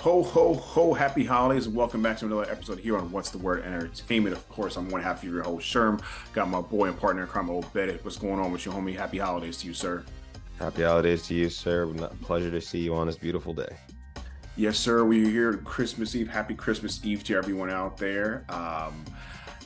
Ho, ho, ho, happy holidays, and welcome back to another episode here on What's the Word Entertainment. Of course, I'm one half of your host, Sherm. Got my boy and partner, Carmel Obed. What's going on with you, homie? Happy holidays to you, sir. Happy holidays to you, sir. Pleasure to see you on this beautiful day. Yes, sir. We're here Christmas Eve. Happy Christmas Eve to everyone out there. Um,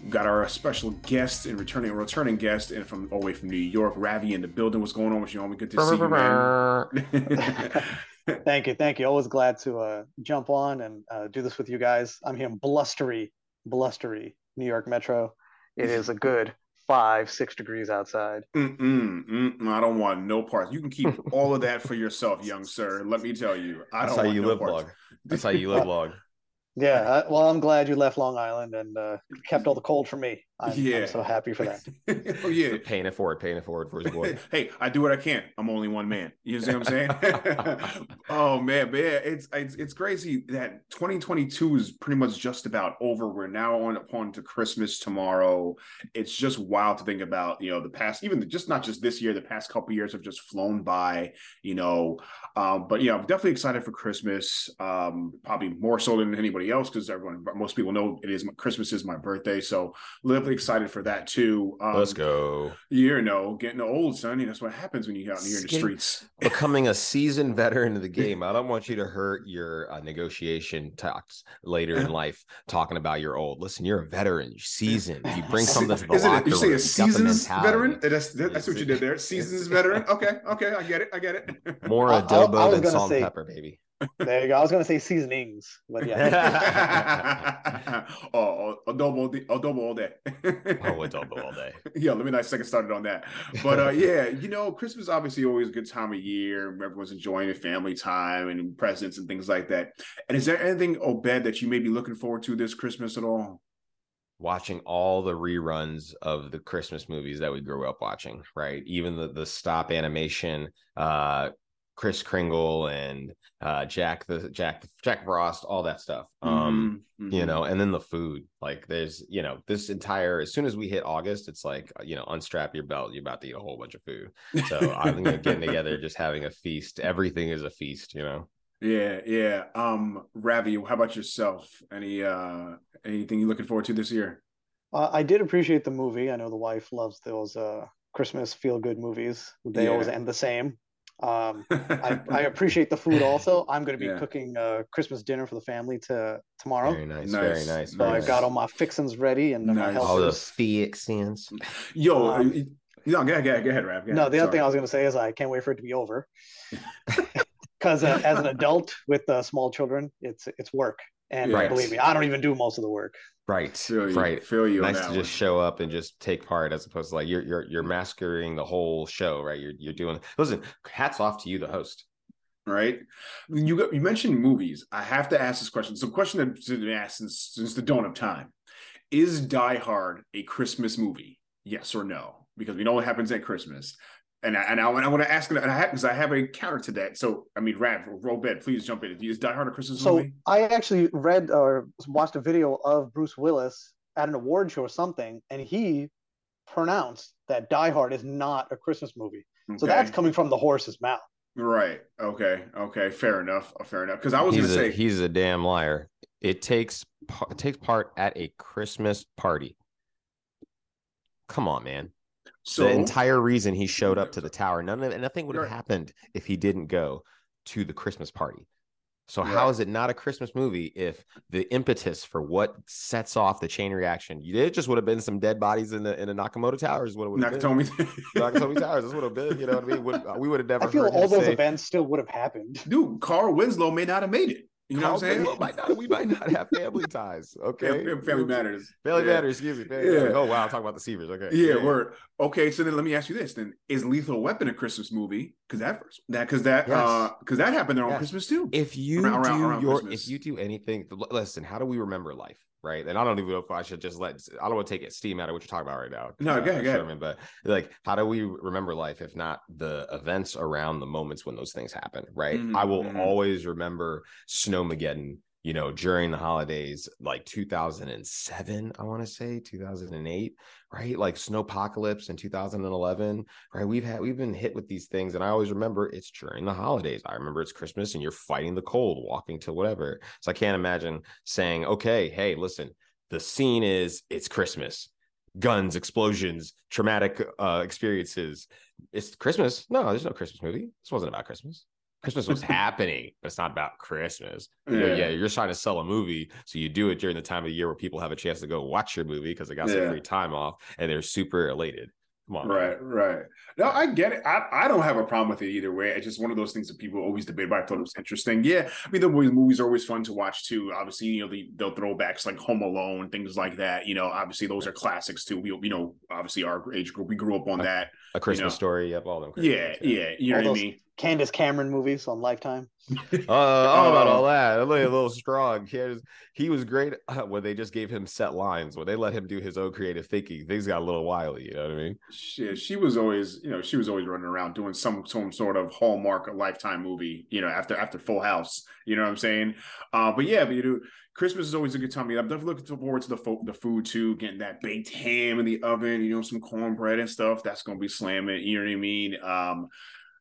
got our special guest and returning returning guest and from all the way from New York, Ravi in the building. What's going on with you, homie? Good to see you, man. thank you, thank you. Always glad to uh, jump on and uh, do this with you guys. I'm here in blustery, blustery New York Metro. It is a good five, six degrees outside. Mm-mm, mm-mm, I don't want no parts. You can keep all of that for yourself, young sir. Let me tell you, I don't. That's how you no live, parts. That's how you live, log. Yeah, I, well, I'm glad you left Long Island and uh, kept all the cold for me. I'm, yeah. I'm so happy for that. oh yeah, paying it forward, paying it forward for his boy. hey, I do what I can. I'm only one man. You see what I'm saying? oh man, man, it's, it's it's crazy that 2022 is pretty much just about over. We're now on upon to Christmas tomorrow. It's just wild to think about. You know, the past, even the, just not just this year, the past couple years have just flown by. You know, um, but yeah, I'm definitely excited for Christmas. Um, probably more so than anybody else because everyone, most people know it is Christmas is my birthday, so live excited for that too. Um, Let's go. You know, getting old, son. that's what happens when you get out here in the streets. Becoming a seasoned veteran of the game. I don't want you to hurt your uh, negotiation talks later in life talking about your old. Listen, you're a veteran, you're seasoned. You bring something to the Isn't locker it, You say a seasoned veteran? That's that's what you did there. Seasons veteran. Okay, okay, I get it. I get it. More adobo I, I than salt and pepper, baby. There you go. I was gonna say seasonings, but yeah. oh, adobo, adobo all day. oh, adobo all day. Yeah, let me not second started on that. But uh, yeah, you know, Christmas obviously always a good time of year. Everyone's enjoying the family time and presents and things like that. And is there anything, Obed, that you may be looking forward to this Christmas at all? watching all the reruns of the Christmas movies that we grew up watching, right? Even the the stop animation, uh, Kris Kringle and uh, Jack the Jack Jack Frost, all that stuff. Um, mm-hmm. you know, and then the food. Like there's, you know, this entire as soon as we hit August, it's like, you know, unstrap your belt, you're about to eat a whole bunch of food. So I'm gonna getting together, just having a feast. Everything is a feast, you know. Yeah, yeah. Um, Ravi, how about yourself? Any uh anything you looking forward to this year? Uh, I did appreciate the movie. I know the wife loves those uh Christmas feel good movies. They yeah. always end the same. Um, I, I, appreciate the food also. I'm going to be yeah. cooking uh, Christmas dinner for the family to tomorrow. Very nice, nice. very nice. So very I got all my fixins ready and nice. my all the fixins. Yo, um, no, go ahead, go ahead, Rav. No, the other thing I was going to say is I can't wait for it to be over. Because uh, as an adult with uh, small children, it's it's work, and right. believe me, I don't even do most of the work. Right. Feel you, right. Feel you. Nice to one. just show up and just take part as opposed to like you're you're you're masquerading the whole show, right? You're you're doing listen, hats off to you, the host. Right. You got, you mentioned movies. I have to ask this question. So question that's been asked since since the dawn of time. Is Die Hard a Christmas movie? Yes or no? Because we know what happens at Christmas and I, and I, I want to ask, and I have because I have a counter to that. So, I mean, Rav, roll bed, please jump in. Is Die Hard a Christmas so movie? I actually read or watched a video of Bruce Willis at an award show or something, and he pronounced that Die Hard is not a Christmas movie. Okay. So that's coming from the horse's mouth. Right. Okay. Okay. Fair enough. Uh, fair enough. Because I was going to say he's a damn liar. It takes it takes part at a Christmas party. Come on, man. So the entire reason he showed up to the tower, none of nothing would have happened if he didn't go to the Christmas party. So right. how is it not a Christmas movie if the impetus for what sets off the chain reaction? It just would have been some dead bodies in the in the Nakamoto Towers. What it would have Nakatomi. been. Nakatomi Towers. This would have been. You know what I mean? Would, we would have never. I feel all those say, events still would have happened. Dude, Carl Winslow may not have made it. You know what I'm saying? Might not, we might not have family ties. Okay. Family, family matters. Family yeah. matters, excuse me. Family yeah. Matters. Oh wow, talk about the Seavers. Okay. Yeah, yeah, word. Okay, so then let me ask you this: then is Lethal Weapon a Christmas movie? Because that first, that because that yes. uh because that happened there on yes. Christmas too. If you around, do around, your Christmas. if you do anything, listen, how do we remember life? Right? And I don't even know if I should just let I don't want to take it steam out of what you're talking about right now. No, uh, go ahead, Sherman, but like, how do we remember life if not the events around the moments when those things happen, right? Mm-hmm. I will mm-hmm. always remember Snowmageddon you know, during the holidays, like 2007, I want to say 2008, right? Like Snowpocalypse in 2011, right? We've had we've been hit with these things, and I always remember it's during the holidays. I remember it's Christmas, and you're fighting the cold, walking to whatever. So I can't imagine saying, "Okay, hey, listen, the scene is it's Christmas." Guns, explosions, traumatic uh, experiences. It's Christmas. No, there's no Christmas movie. This wasn't about Christmas. Christmas was happening, but it's not about Christmas. Yeah. You're, yeah, you're trying to sell a movie, so you do it during the time of the year where people have a chance to go watch your movie because they got yeah. some free time off and they're super elated. Come on, right, man. right. No, I get it. I, I don't have a problem with it either way. It's just one of those things that people always debate about. I thought it was interesting. Yeah, I mean the movies are always fun to watch too. Obviously, you know the the throwbacks like Home Alone, things like that. You know, obviously those are classics too. We you know obviously our age group we grew up on that. A Christmas you know. story. Yep, all them. yeah, yeah. You know all what I mean. Candace Cameron movies on Lifetime. uh, all about all that. A little, a little strong. He, was, he was great uh, when they just gave him set lines. When they let him do his own creative thinking, things got a little wily. You know what I mean? She, she was always, you know, she was always running around doing some some sort of hallmark lifetime movie. You know, after after Full House. You know what I'm saying? Uh, but yeah, but you know, Christmas is always a good time. I'm definitely looking forward to the fo- the food too, getting that baked ham in the oven. You know, some cornbread and stuff. That's gonna be slamming. You know what I mean? Um,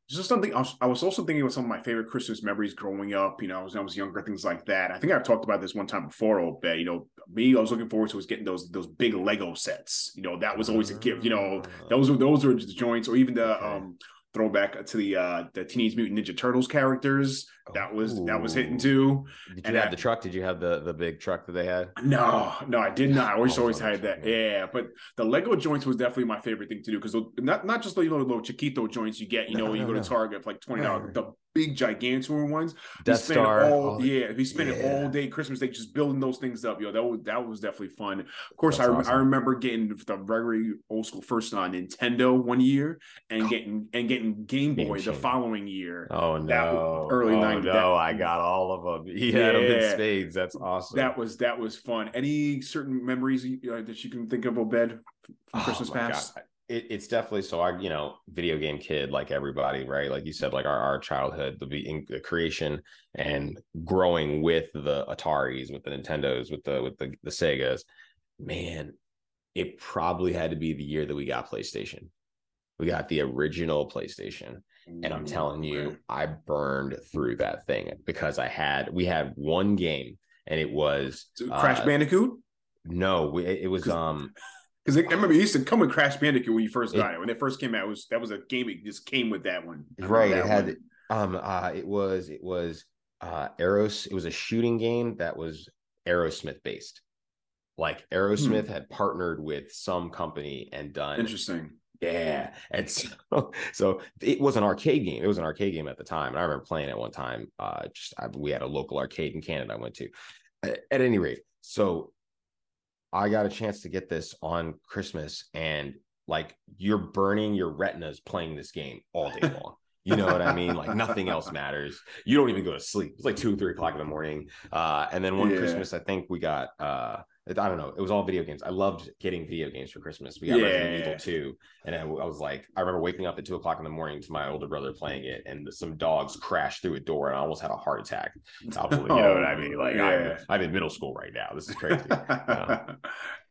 just something I was, I was also thinking about some of my favorite Christmas memories growing up. You know, I was, I was younger, things like that. I think I've talked about this one time before. A bit. You know, me, I was looking forward to was getting those those big Lego sets. You know, that was always a gift. You know, those were those were the joints, or even the okay. um throwback to the uh the Teenage Mutant Ninja Turtles characters. That was Ooh. that was hitting too. Did you and have I, the truck? Did you have the the big truck that they had? No, no, I did not. I always always had that. Yeah, but the Lego joints was definitely my favorite thing to do because not not just the little, little Chiquito joints you get. You know, no, you no, go to Target for like twenty dollars. The big gigantor ones. Death Star. All, yeah, we spent yeah. it all day Christmas Day just building those things up. Yo, that was that was definitely fun. Of course, I, awesome. I remember getting the very old school first on Nintendo one year and getting and getting Game Boy Game the following year. Oh no, early oh, 90s. No, that, I got all of them. He had them in spades. That's awesome. That was that was fun. Any certain memories uh, that you can think of, Obed, from oh, Christmas past? It, it's definitely so I, you know, video game kid like everybody, right? Like you said, like our, our childhood, the, the creation and growing with the Ataris, with the Nintendos, with the with the, the Segas, man, it probably had to be the year that we got PlayStation. We got the original PlayStation. And I'm telling you, I burned through that thing because I had we had one game and it was Crash uh, Bandicoot. No, we, it was um because I remember it used to come with Crash Bandicoot when you first got it. it. When it first came out, it was that was a game. It just came with that one. Right. That it had one. um uh it was it was uh Aeros. It was a shooting game that was Aerosmith based. Like Aerosmith hmm. had partnered with some company and done interesting. Yeah, and so, so it was an arcade game. It was an arcade game at the time, and I remember playing it one time. Uh, just I, we had a local arcade in Canada I went to. At, at any rate, so I got a chance to get this on Christmas and like you're burning your retinas playing this game all day long. You know what I mean? Like nothing else matters. You don't even go to sleep. It's like two, or three o'clock in the morning. Uh, and then one yeah. Christmas, I think we got uh, I don't know. It was all video games. I loved getting video games for Christmas. We got yeah. Resident Evil 2. And I, I, was like, I remember waking up at two o'clock in the morning to my older brother playing it, and some dogs crashed through a door, and I almost had a heart attack. you know what I mean? Like, yeah. I'm, I'm, in middle school right now. This is crazy. yeah.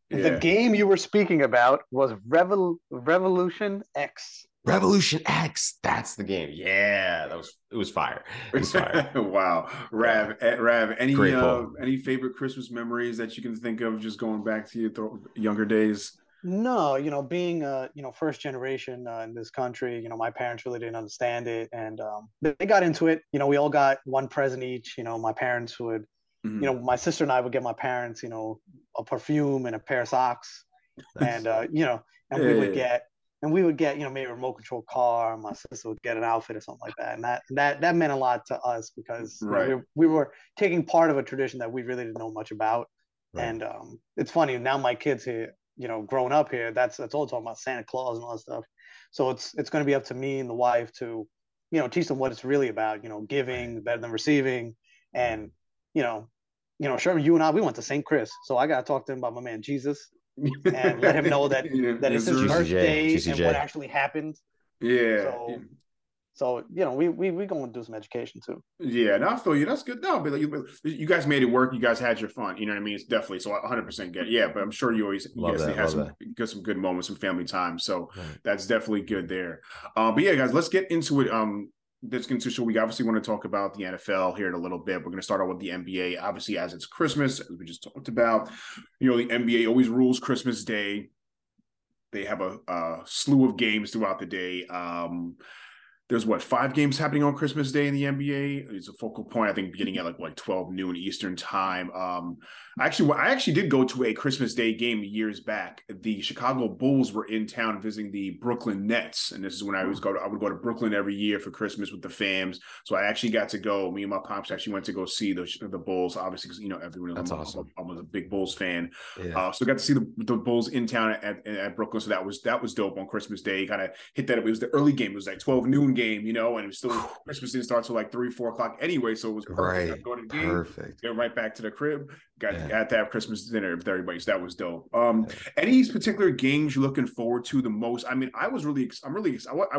The game you were speaking about was Revol- Revolution X. Revolution X. That's the game. Yeah, that was it was fire. It was fire. wow, Rav, yeah. Rav, any uh, any favorite Christmas memories that you can think of just going back to your th- younger days? No, you know, being uh, you know, first generation uh, in this country, you know, my parents really didn't understand it, and um, they got into it. You know, we all got one present each. You know, my parents would, mm-hmm. you know, my sister and I would get my parents, you know, a perfume and a pair of socks, and uh, you know, and yeah, we would get and we would get you know maybe a remote control car my sister would get an outfit or something like that and that that that meant a lot to us because right. you know, we, we were taking part of a tradition that we really didn't know much about right. and um, it's funny now my kids here you know growing up here that's that's all talking about santa claus and all that stuff so it's it's going to be up to me and the wife to you know teach them what it's really about you know giving better than receiving and you know you know sure you and i we went to st chris so i got to talk to him about my man jesus and let him know that yeah, that it's his birthday and what actually happened. Yeah. So, So you know, we we we going to do some education too. Yeah, no, I feel you. That's good. No, but you, you guys made it work. You guys had your fun. You know what I mean? It's definitely so 100 percent good. Yeah, but I'm sure you always you guys that, had some that. some good moments, some family time. So right. that's definitely good there. Uh, but yeah, guys, let's get into it. Um, this show. We obviously want to talk about the NFL here in a little bit. We're going to start out with the NBA, obviously as it's Christmas, as we just talked about. You know, the NBA always rules Christmas Day. They have a, a slew of games throughout the day. Um, there's what five games happening on Christmas Day in the NBA. It's a focal point, I think, beginning at like like 12 noon Eastern time. Um, actually, I actually did go to a Christmas Day game years back. The Chicago Bulls were in town visiting the Brooklyn Nets, and this is when I was go to, I would go to Brooklyn every year for Christmas with the fams. So I actually got to go. Me and my pops actually went to go see the the Bulls, obviously because you know everyone. That's I'm, awesome. I was a big Bulls fan, yeah. uh, so I got to see the, the Bulls in town at, at Brooklyn. So that was that was dope on Christmas Day. Kind of hit that. It was the early game. It was like 12 noon game game, you know, and it was still Christmas didn't start till like three, four o'clock anyway. So it was perfect. Right. Going to game, perfect. Get right back to the crib. Got, yeah. got to have Christmas dinner with everybody. So that was dope. Um, yeah. any particular games you're looking forward to the most? I mean, I was really, I'm really, I, I,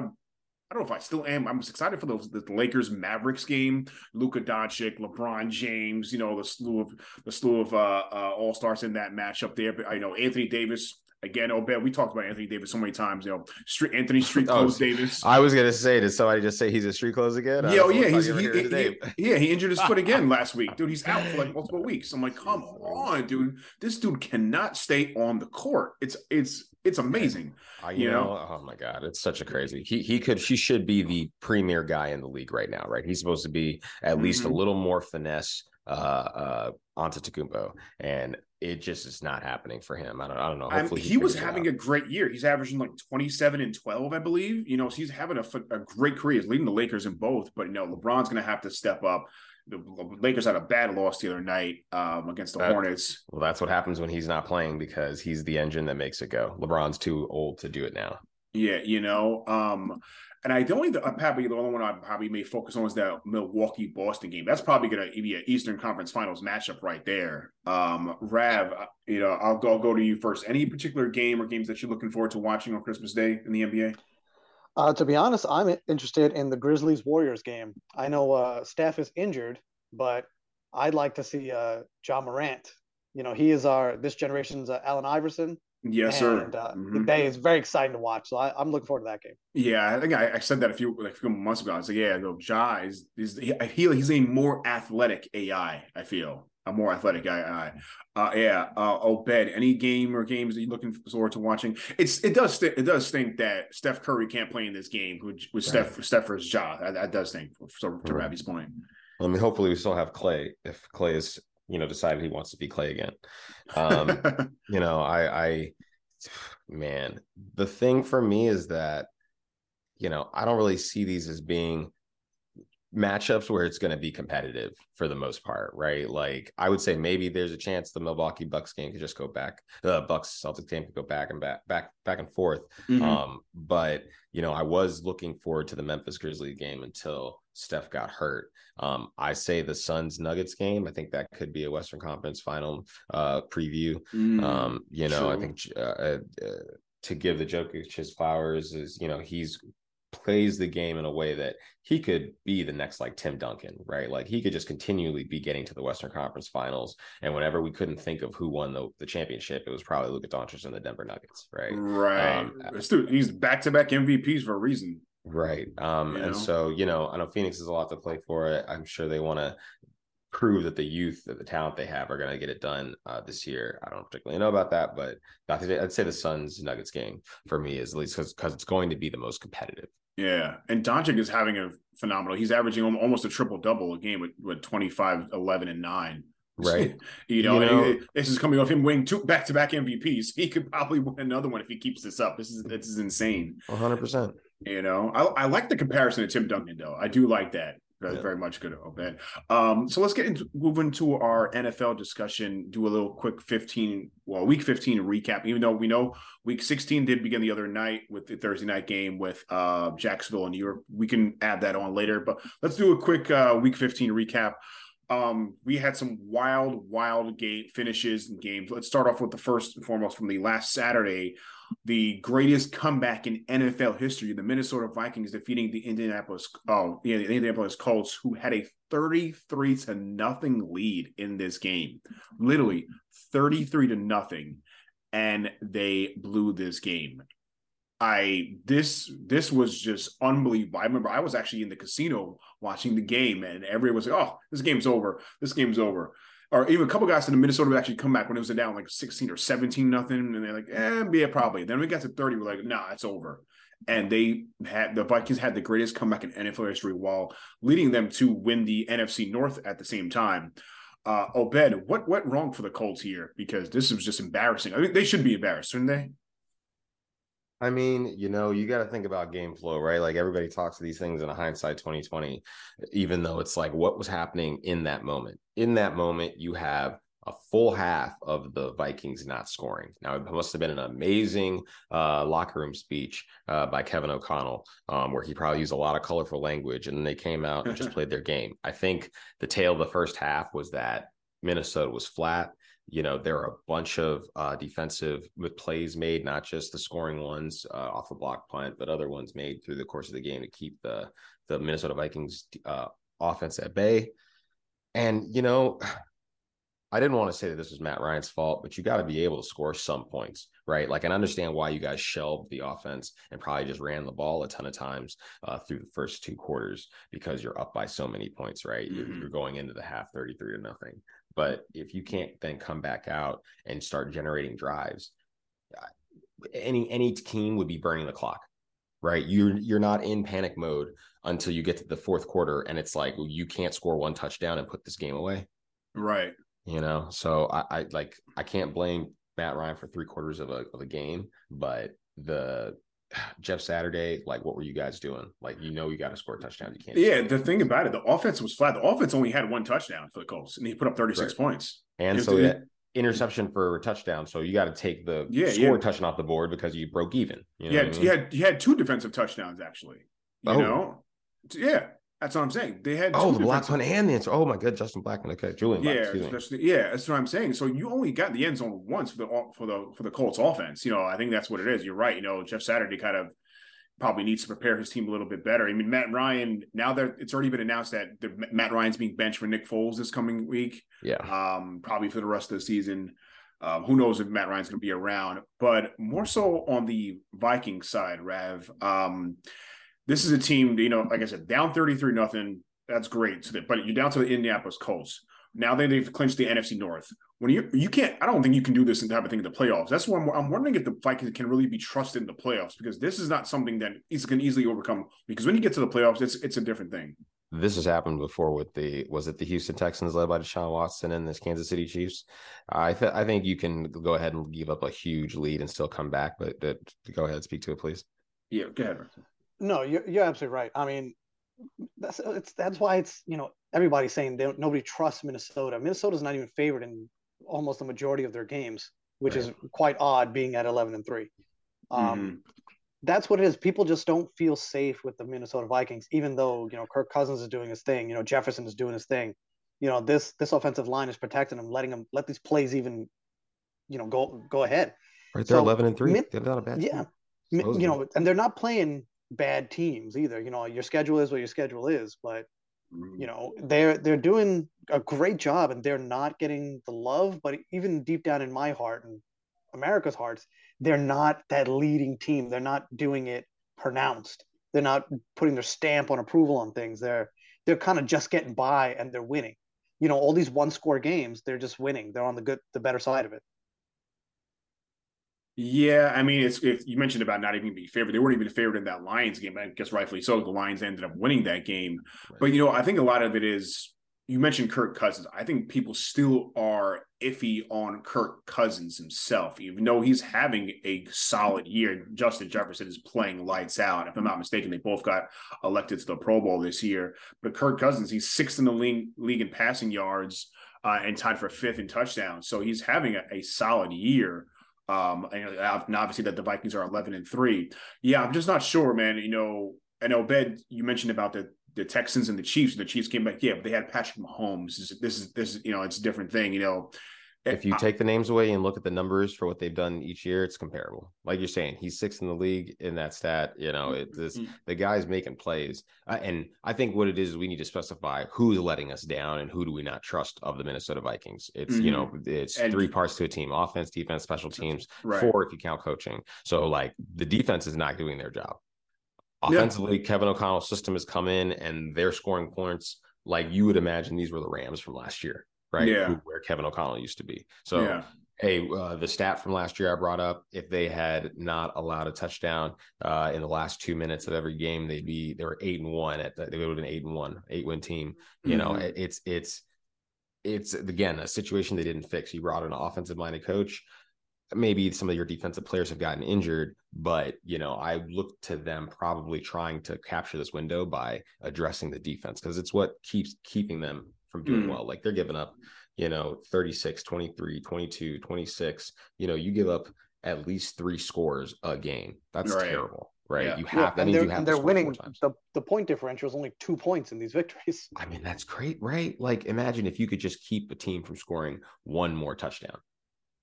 I don't know if I still am. I'm excited for the, the Lakers Mavericks game. Luka Doncic, LeBron James, you know, the slew of the slew of uh, uh, all stars in that matchup there. But I know Anthony Davis again, Obed, we talked about Anthony Davis so many times. You know, street Anthony Street oh, Clothes oh, Davis. I was gonna say, did somebody just say he's a street clothes again? Yeah, oh, yeah, he's he, he, he, yeah, he injured his foot again last week, dude. He's out for like multiple weeks. I'm like, come on, dude. This dude cannot stay on the court. It's it's it's amazing. Uh, you, you know? know? oh my god, it's such a crazy. He he could he should be the premier guy in the league right now, right? He's supposed to be at mm-hmm. least a mm-hmm. little more finesse uh uh Antetokounmpo, and it just is not happening for him. I don't, I don't know. Hopefully he, he was having a great year. He's averaging like 27 and 12, I believe. You know, so he's having a, a great career. He's leading the Lakers in both, but you know, LeBron's going to have to step up. The Lakers had a bad loss the other night um, against the that, Hornets. Well, that's what happens when he's not playing because he's the engine that makes it go. LeBron's too old to do it now. Yeah, you know, um, and I the only the, probably the only one I probably may focus on is that Milwaukee Boston game. That's probably going to be an Eastern Conference Finals matchup right there. Um, Rav, uh, you know, I'll go I'll go to you first. Any particular game or games that you're looking forward to watching on Christmas Day in the NBA? Uh, to be honest, I'm interested in the Grizzlies Warriors game. I know uh, Steph is injured, but I'd like to see uh, Ja Morant. You know, he is our this generation's uh, Allen Iverson. Yes, and, sir. Uh, mm-hmm. The Bay is very exciting to watch, so I, am looking forward to that game. Yeah, I think I, I, said that a few like a few months ago. I was like, yeah, no, Ja is, is he, I feel he's a more athletic AI. I feel a more athletic AI. Uh, yeah, uh, Obed. Any game or games that you're looking forward to watching? It's it does st- it does think that Steph Curry can't play in this game with, with right. Steph Steph versus Ja. That, that does think so to right. Ravi's point. I mean, hopefully we still have Clay if Clay is you know decided he wants to be Clay again. Um, you know, I I man, the thing for me is that, you know, I don't really see these as being matchups where it's going to be competitive for the most part, right? Like I would say maybe there's a chance the Milwaukee Bucks game could just go back, the Bucks Celtics game could go back and back, back, back and forth. Mm-hmm. Um, but you know, I was looking forward to the Memphis Grizzlies game until Steph got hurt. Um, I say the Suns Nuggets game. I think that could be a Western Conference final uh, preview. Mm, um, you know, true. I think uh, uh, to give the Jokic his flowers is, you know, he's plays the game in a way that he could be the next like Tim Duncan, right? Like he could just continually be getting to the Western Conference Finals, and whenever we couldn't think of who won the, the championship, it was probably Luka Doncic and the Denver Nuggets, right? Right. Um, Dude, he's back to back MVPs for a reason. Right. Um, and know? so, you know, I know Phoenix is a lot to play for. It. I'm sure they want to prove that the youth, that the talent they have, are going to get it done uh, this year. I don't particularly know about that, but I'd say the Suns Nuggets game for me is at least because it's going to be the most competitive. Yeah, and Doncic is having a phenomenal. He's averaging almost a triple double a game with, with 25, 11, and nine. Right. you know, you know this is coming off him winning two back to back MVPs. He could probably win another one if he keeps this up. This is this is insane. 100. percent You know, I, I like the comparison to Tim Duncan though. I do like that. Very, yeah. very much good, Obed. Um, so let's get into move into our NFL discussion. Do a little quick 15, well, week 15 recap. Even though we know week 16 did begin the other night with the Thursday night game with uh, Jacksonville and New York. We can add that on later, but let's do a quick uh, week 15 recap. Um, we had some wild, wild game finishes and games. Let's start off with the first and foremost from the last Saturday, the greatest comeback in NFL history. The Minnesota Vikings defeating the Indianapolis, oh yeah, the Indianapolis Colts, who had a 33 to nothing lead in this game. Literally 33 to nothing. And they blew this game. I this this was just unbelievable. I remember I was actually in the casino watching the game, and everyone was like, "Oh, this game's over. This game's over." Or even a couple guys in the Minnesota would actually come back when it was down like sixteen or seventeen nothing, and they're like, "Eh, yeah, probably." Then we got to thirty, we're like, "Nah, it's over." And they had the Vikings had the greatest comeback in NFL history while leading them to win the NFC North at the same time. Uh, Obed, what went wrong for the Colts here? Because this was just embarrassing. I mean, they should be embarrassed, shouldn't they? I mean, you know, you got to think about game flow, right? Like everybody talks to these things in a hindsight 2020, even though it's like what was happening in that moment. In that moment, you have a full half of the Vikings not scoring. Now, it must have been an amazing uh, locker room speech uh, by Kevin O'Connell, um, where he probably used a lot of colorful language, and then they came out and just played their game. I think the tale of the first half was that Minnesota was flat you know there are a bunch of uh, defensive with plays made not just the scoring ones uh, off a block punt but other ones made through the course of the game to keep the the minnesota vikings uh, offense at bay. And you know i didn't want to say that this was matt ryan's fault but you got to be able to score some points right? Like and understand why you guys shelved the offense and probably just ran the ball a ton of times uh, through the first two quarters because you're up by so many points right? Mm-hmm. you're, you're going into the half 33 to nothing but if you can't then come back out and start generating drives, any any team would be burning the clock, right? You're you're not in panic mode until you get to the fourth quarter, and it's like well, you can't score one touchdown and put this game away, right? You know, so I, I like I can't blame Matt Ryan for three quarters of a of a game, but the Jeff Saturday, like what were you guys doing? Like you know you got to score touchdowns. You can't. Yeah, the thing about it, the offense was flat. The offense only had one touchdown for the Colts, and he put up thirty six right. points. And so that interception for a touchdown. So you got to take the yeah, score yeah. touchdown off the board because you broke even. You know yeah, I mean? you had you had two defensive touchdowns actually. You oh. know, yeah. That's what I'm saying. They had oh the block punt and the answer. Oh my god, Justin Blackmon. Okay, Julian. Yeah, yeah. That's what I'm saying. So you only got the end zone once for the for the for the Colts offense. You know, I think that's what it is. You're right. You know, Jeff Saturday kind of probably needs to prepare his team a little bit better. I mean, Matt Ryan. Now that it's already been announced that the, Matt Ryan's being benched for Nick Foles this coming week. Yeah. Um, probably for the rest of the season. Um, who knows if Matt Ryan's going to be around? But more so on the Viking side, Rav. Um, this is a team, you know, like I said, down 33 nothing. That's great. So that, but you're down to the Indianapolis Colts. Now that they've clinched the NFC North. When you you can't, I don't think you can do this type of thing in the playoffs. That's why I'm, I'm wondering if the Vikings can really be trusted in the playoffs because this is not something that is can easily overcome. Because when you get to the playoffs, it's it's a different thing. This has happened before with the was it the Houston Texans led by Deshaun Watson and this Kansas City Chiefs. I th- I think you can go ahead and give up a huge lead and still come back. But, but go ahead, speak to it, please. Yeah, go ahead. No, you're, you're absolutely right. I mean, that's it's that's why it's you know everybody's saying they nobody trusts Minnesota. Minnesota's not even favored in almost the majority of their games, which right. is quite odd, being at eleven and three. Um, mm-hmm. That's what it is. People just don't feel safe with the Minnesota Vikings, even though you know Kirk Cousins is doing his thing. You know Jefferson is doing his thing. You know this this offensive line is protecting them, letting them let these plays even, you know, go go ahead. Right, they're so, eleven and three. they're not a bad. Yeah, team, you know, and they're not playing bad teams either. You know, your schedule is what your schedule is, but you mm. know they're they're doing a great job and they're not getting the love. But even deep down in my heart and America's hearts, they're not that leading team. They're not doing it pronounced. They're not putting their stamp on approval on things. They're they're kind of just getting by and they're winning. You know, all these one score games, they're just winning. They're on the good, the better side of it. Yeah, I mean, it's if you mentioned about not even being favored, they weren't even favored in that Lions game. I guess rightfully so. The Lions ended up winning that game, right. but you know, I think a lot of it is you mentioned Kirk Cousins. I think people still are iffy on Kirk Cousins himself, even though he's having a solid year. Justin Jefferson is playing lights out. If I'm not mistaken, they both got elected to the Pro Bowl this year. But Kirk Cousins, he's sixth in the league, league in passing yards uh, and tied for fifth in touchdowns. So he's having a, a solid year. Um, and obviously that the Vikings are 11 and three. Yeah, I'm just not sure, man. You know, I know, Ben, you mentioned about the the Texans and the Chiefs. The Chiefs came back, yeah, but they had Patrick Mahomes. This is this is, this is you know it's a different thing. You know, if you take the names away and look at the numbers for what they've done each year, it's comparable. Like you're saying, he's sixth in the league in that stat. You know, it, this mm-hmm. the guy's making plays, uh, and I think what it is is we need to specify who's letting us down and who do we not trust of the Minnesota Vikings. It's mm-hmm. you know, it's and, three parts to a team: offense, defense, special teams. Right. Four if you count coaching. So like the defense is not doing their job. Offensively, yeah. Kevin O'Connell's system has come in and they're scoring points like you would imagine these were the Rams from last year right? Yeah. Who, where Kevin O'Connell used to be. So, yeah. hey, uh, the stat from last year I brought up: if they had not allowed a touchdown uh, in the last two minutes of every game, they'd be they were eight and one. At the, they would have been eight and one, eight win team. You mm-hmm. know, it's it's it's again a situation they didn't fix. You brought an offensive minded coach. Maybe some of your defensive players have gotten injured, but you know, I look to them probably trying to capture this window by addressing the defense because it's what keeps keeping them from doing mm. well. Like they're giving up, you know, 36, 23, 22, 26. You know, you give up at least three scores a game. That's right. terrible. Right. Yeah. You have yeah, that means you have and they're winning the, the point differential is only two points in these victories. I mean, that's great, right? Like imagine if you could just keep a team from scoring one more touchdown.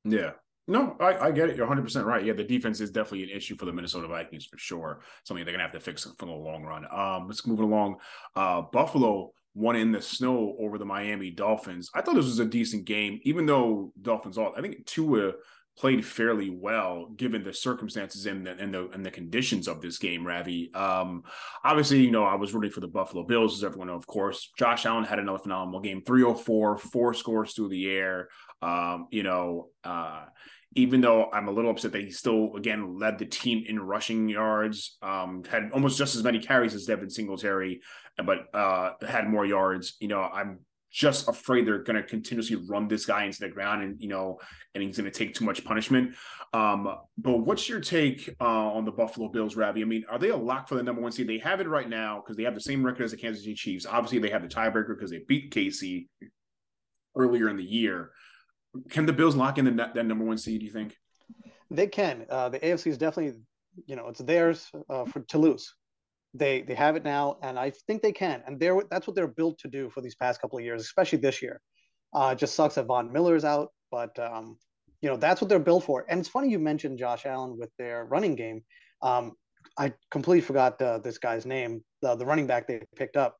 Yeah. No, I, I, get it. You're 100 percent right. Yeah, the defense is definitely an issue for the Minnesota Vikings for sure. Something they're gonna have to fix for the long run. Um, let's move along. Uh, Buffalo won in the snow over the Miami Dolphins. I thought this was a decent game, even though Dolphins all I think Tua played fairly well given the circumstances and the and the and the conditions of this game, Ravi. Um, obviously, you know, I was rooting for the Buffalo Bills, as everyone of course. Josh Allen had another phenomenal game, 304, four scores through the air. Um, you know, uh, even though I'm a little upset that he still again led the team in rushing yards, um, had almost just as many carries as Devin Singletary, but uh, had more yards. You know, I'm just afraid they're going to continuously run this guy into the ground, and you know, and he's going to take too much punishment. Um, but what's your take uh, on the Buffalo Bills, Ravi? I mean, are they a lock for the number one seed? They have it right now because they have the same record as the Kansas City Chiefs. Obviously, they have the tiebreaker because they beat KC earlier in the year. Can the Bills lock in the, that number one seed? Do you think they can? Uh, the AFC is definitely, you know, it's theirs uh, for to lose. They they have it now, and I think they can. And they're that's what they're built to do for these past couple of years, especially this year. Uh, it just sucks that Von Miller is out, but um, you know that's what they're built for. And it's funny you mentioned Josh Allen with their running game. Um, I completely forgot uh, this guy's name, the, the running back they picked up.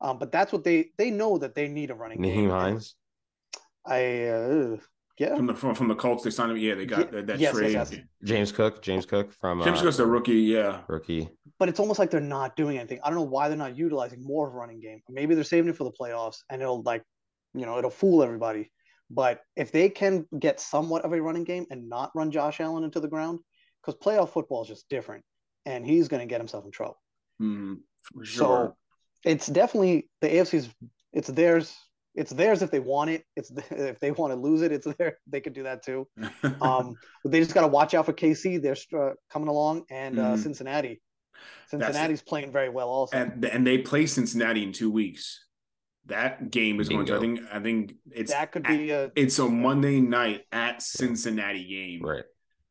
Um, but that's what they they know that they need a running Nyheim game. Hines. I uh, yeah from the from, from the Colts they signed him. Yeah, they got yeah. that, that yes, trade. Yes, yes. James Cook, James Cook from James uh, Cook's a rookie. Yeah, rookie. But it's almost like they're not doing anything. I don't know why they're not utilizing more of a running game. Maybe they're saving it for the playoffs, and it'll like, you know, it'll fool everybody. But if they can get somewhat of a running game and not run Josh Allen into the ground, because playoff football is just different, and he's going to get himself in trouble. Mm, sure. So it's definitely the AFC's. It's theirs it's theirs if they want it. It's if they want to lose it, it's there. They could do that too. Um, they just got to watch out for KC. They're uh, coming along, and uh, mm-hmm. Cincinnati. Cincinnati's playing very well also. And, and they play Cincinnati in two weeks. That game is Bingo. going to. I think. I think it's that could be a. It's a Monday night at Cincinnati game. Right.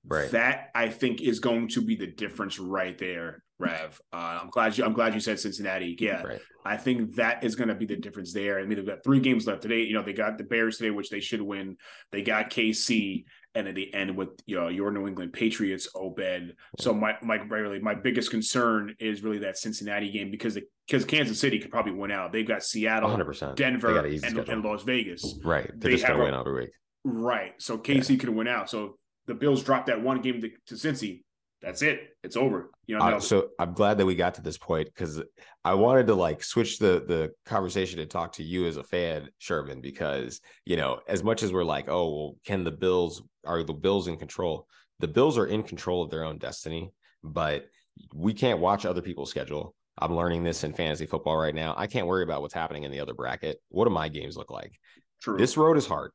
Right. That I think is going to be the difference right there, Rev. Uh, I'm glad you. I'm glad you said Cincinnati. Yeah, right. I think that is going to be the difference there. I mean, they've got three games left today. You know, they got the Bears today, which they should win. They got KC, and at the end with you know your New England Patriots, Obed. So my my really my biggest concern is really that Cincinnati game because because Kansas City could probably win out. They've got Seattle, 100%. Denver, and, and, Las Vegas. Right, They're they just have to win every week. Right, so KC yeah. could win out. So the Bills drop that one game to, to Cincy, that's it. It's over. You know. Uh, so I'm glad that we got to this point because I wanted to like switch the the conversation and talk to you as a fan, Sherman, because you know as much as we're like, oh, well, can the Bills are the Bills in control? The Bills are in control of their own destiny, but we can't watch other people's schedule. I'm learning this in fantasy football right now. I can't worry about what's happening in the other bracket. What do my games look like? True. This road is hard.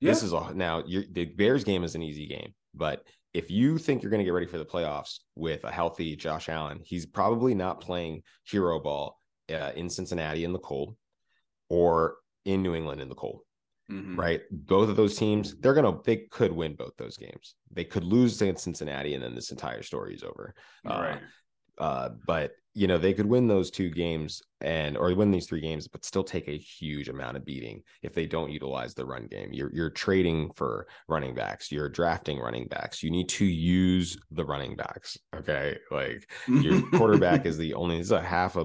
Yeah. This is a, now the Bears game is an easy game, but if you think you're going to get ready for the playoffs with a healthy Josh Allen, he's probably not playing hero ball uh, in Cincinnati in the cold or in New England in the cold. Mm-hmm. Right. Both of those teams, they're going to, they could win both those games. They could lose against Cincinnati and then this entire story is over. Uh, right. Uh, but you know they could win those two games and or win these three games but still take a huge amount of beating if they don't utilize the run game. You're you're trading for running backs. You're drafting running backs. You need to use the running backs okay? Like your quarterback is the only this is a half a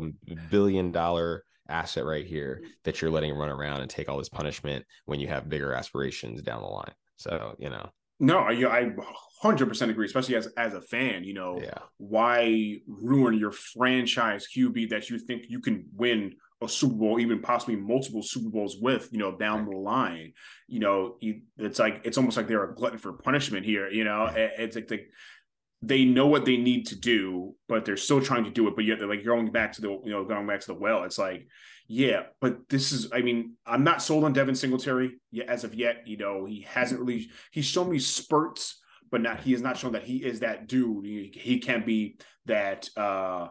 billion dollar asset right here that you're letting run around and take all this punishment when you have bigger aspirations down the line. So you know no, I, I 100% agree, especially as as a fan. You know, yeah. why ruin your franchise QB that you think you can win a Super Bowl, even possibly multiple Super Bowls with, you know, down the line. You know, it's like it's almost like they're a glutton for punishment here. You know, it's like they, they know what they need to do, but they're still trying to do it. But yet they're like going back to the, you know, going back to the well. It's like yeah, but this is, I mean, I'm not sold on Devin Singletary yet as of yet. You know, he hasn't really, he's shown me spurts, but not, he has not shown that he is that dude. He, he can be that, uh,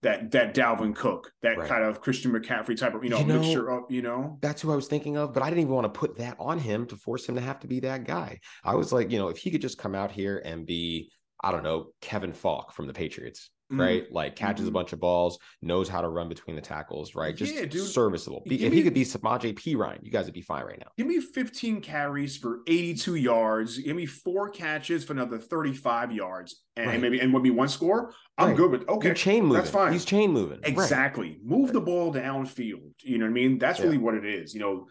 that that Dalvin Cook, that right. kind of Christian McCaffrey type of you know, you know mixture of you know. That's who I was thinking of, but I didn't even want to put that on him to force him to have to be that guy. I was like, you know, if he could just come out here and be, I don't know, Kevin Faulk from the Patriots, mm-hmm. right? Like catches mm-hmm. a bunch of balls, knows how to run between the tackles, right? Just yeah, dude. serviceable. Be, if me, he could be Samaje Perine, you guys would be fine right now. Give me 15 carries for 82 yards. Give me four catches for another 35 yards, and right. maybe and would be one score. I'm right. good with okay. You're chain moving. That's fine. He's chain moving. Exactly. Right. Move the ball downfield. You know what I mean? That's yeah. really what it is. You know,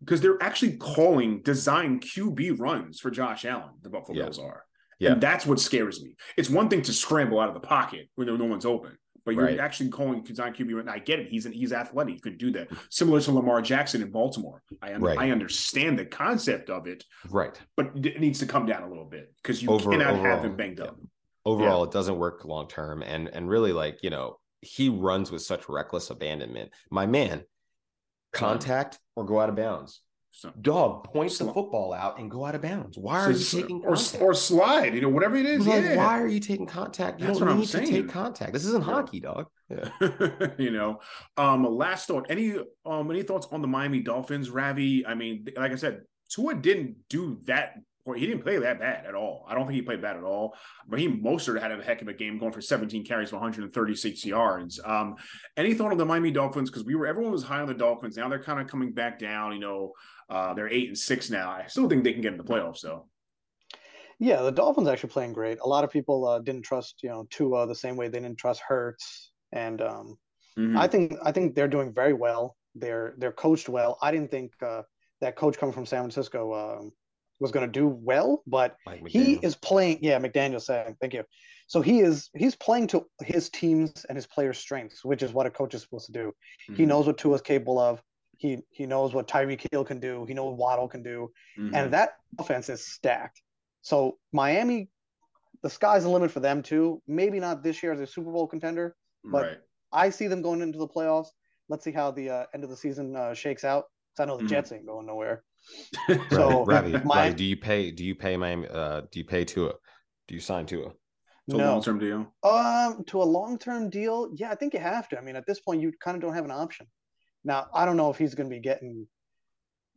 because they're actually calling design QB runs for Josh Allen. The Buffalo yeah. Bills are. Yeah. And that's what scares me. It's one thing to scramble out of the pocket when no one's open, but you're right. actually calling Kazan QB. And I get it. He's an, he's athletic. He could do that. Similar to Lamar Jackson in Baltimore. I, right. I understand the concept of it. Right. But it needs to come down a little bit because you Over, cannot overall, have him banged up. Overall, yeah. it doesn't work long term. And and really like, you know, he runs with such reckless abandonment. My man, contact or go out of bounds. So, Dog points sl- the football out and go out of bounds. Why are so, you taking or, contact? or slide? You know, whatever it is. Like, yeah. Why are you taking contact? You That's don't need to take contact. This isn't yeah. hockey, dog. Yeah. you know. Um, last thought. Any um any thoughts on the Miami Dolphins, Ravi? I mean, like I said, Tua didn't do that he didn't play that bad at all. I don't think he played bad at all. but Raheem Mostert had a heck of a game, going for 17 carries for 136 yards. Um, any thought on the Miami Dolphins? Because we were everyone was high on the Dolphins. Now they're kind of coming back down. You know, uh, they're eight and six now. I still think they can get in the playoffs, though. Yeah, the Dolphins actually playing great. A lot of people uh, didn't trust, you know, Tua the same way they didn't trust Hurts, and um, mm-hmm. I think I think they're doing very well. They're they're coached well. I didn't think uh, that coach coming from San Francisco. Um, was going to do well, but he is playing. Yeah, McDaniel saying, thank you. So he is he's playing to his teams and his players' strengths, which is what a coach is supposed to do. Mm-hmm. He knows what Tua is capable of. He he knows what Tyreek Hill can do. He knows what Waddle can do, mm-hmm. and that offense is stacked. So Miami, the sky's the limit for them too. Maybe not this year as a Super Bowl contender, but right. I see them going into the playoffs. Let's see how the uh, end of the season uh, shakes out. Because I know the mm-hmm. Jets ain't going nowhere. so Ravi, my, Ravi, do you pay do you pay Miami uh do you pay Tua? Do you sign Tua? To no. a long term deal? Um to a long term deal, yeah, I think you have to. I mean, at this point you kind of don't have an option. Now, I don't know if he's gonna be getting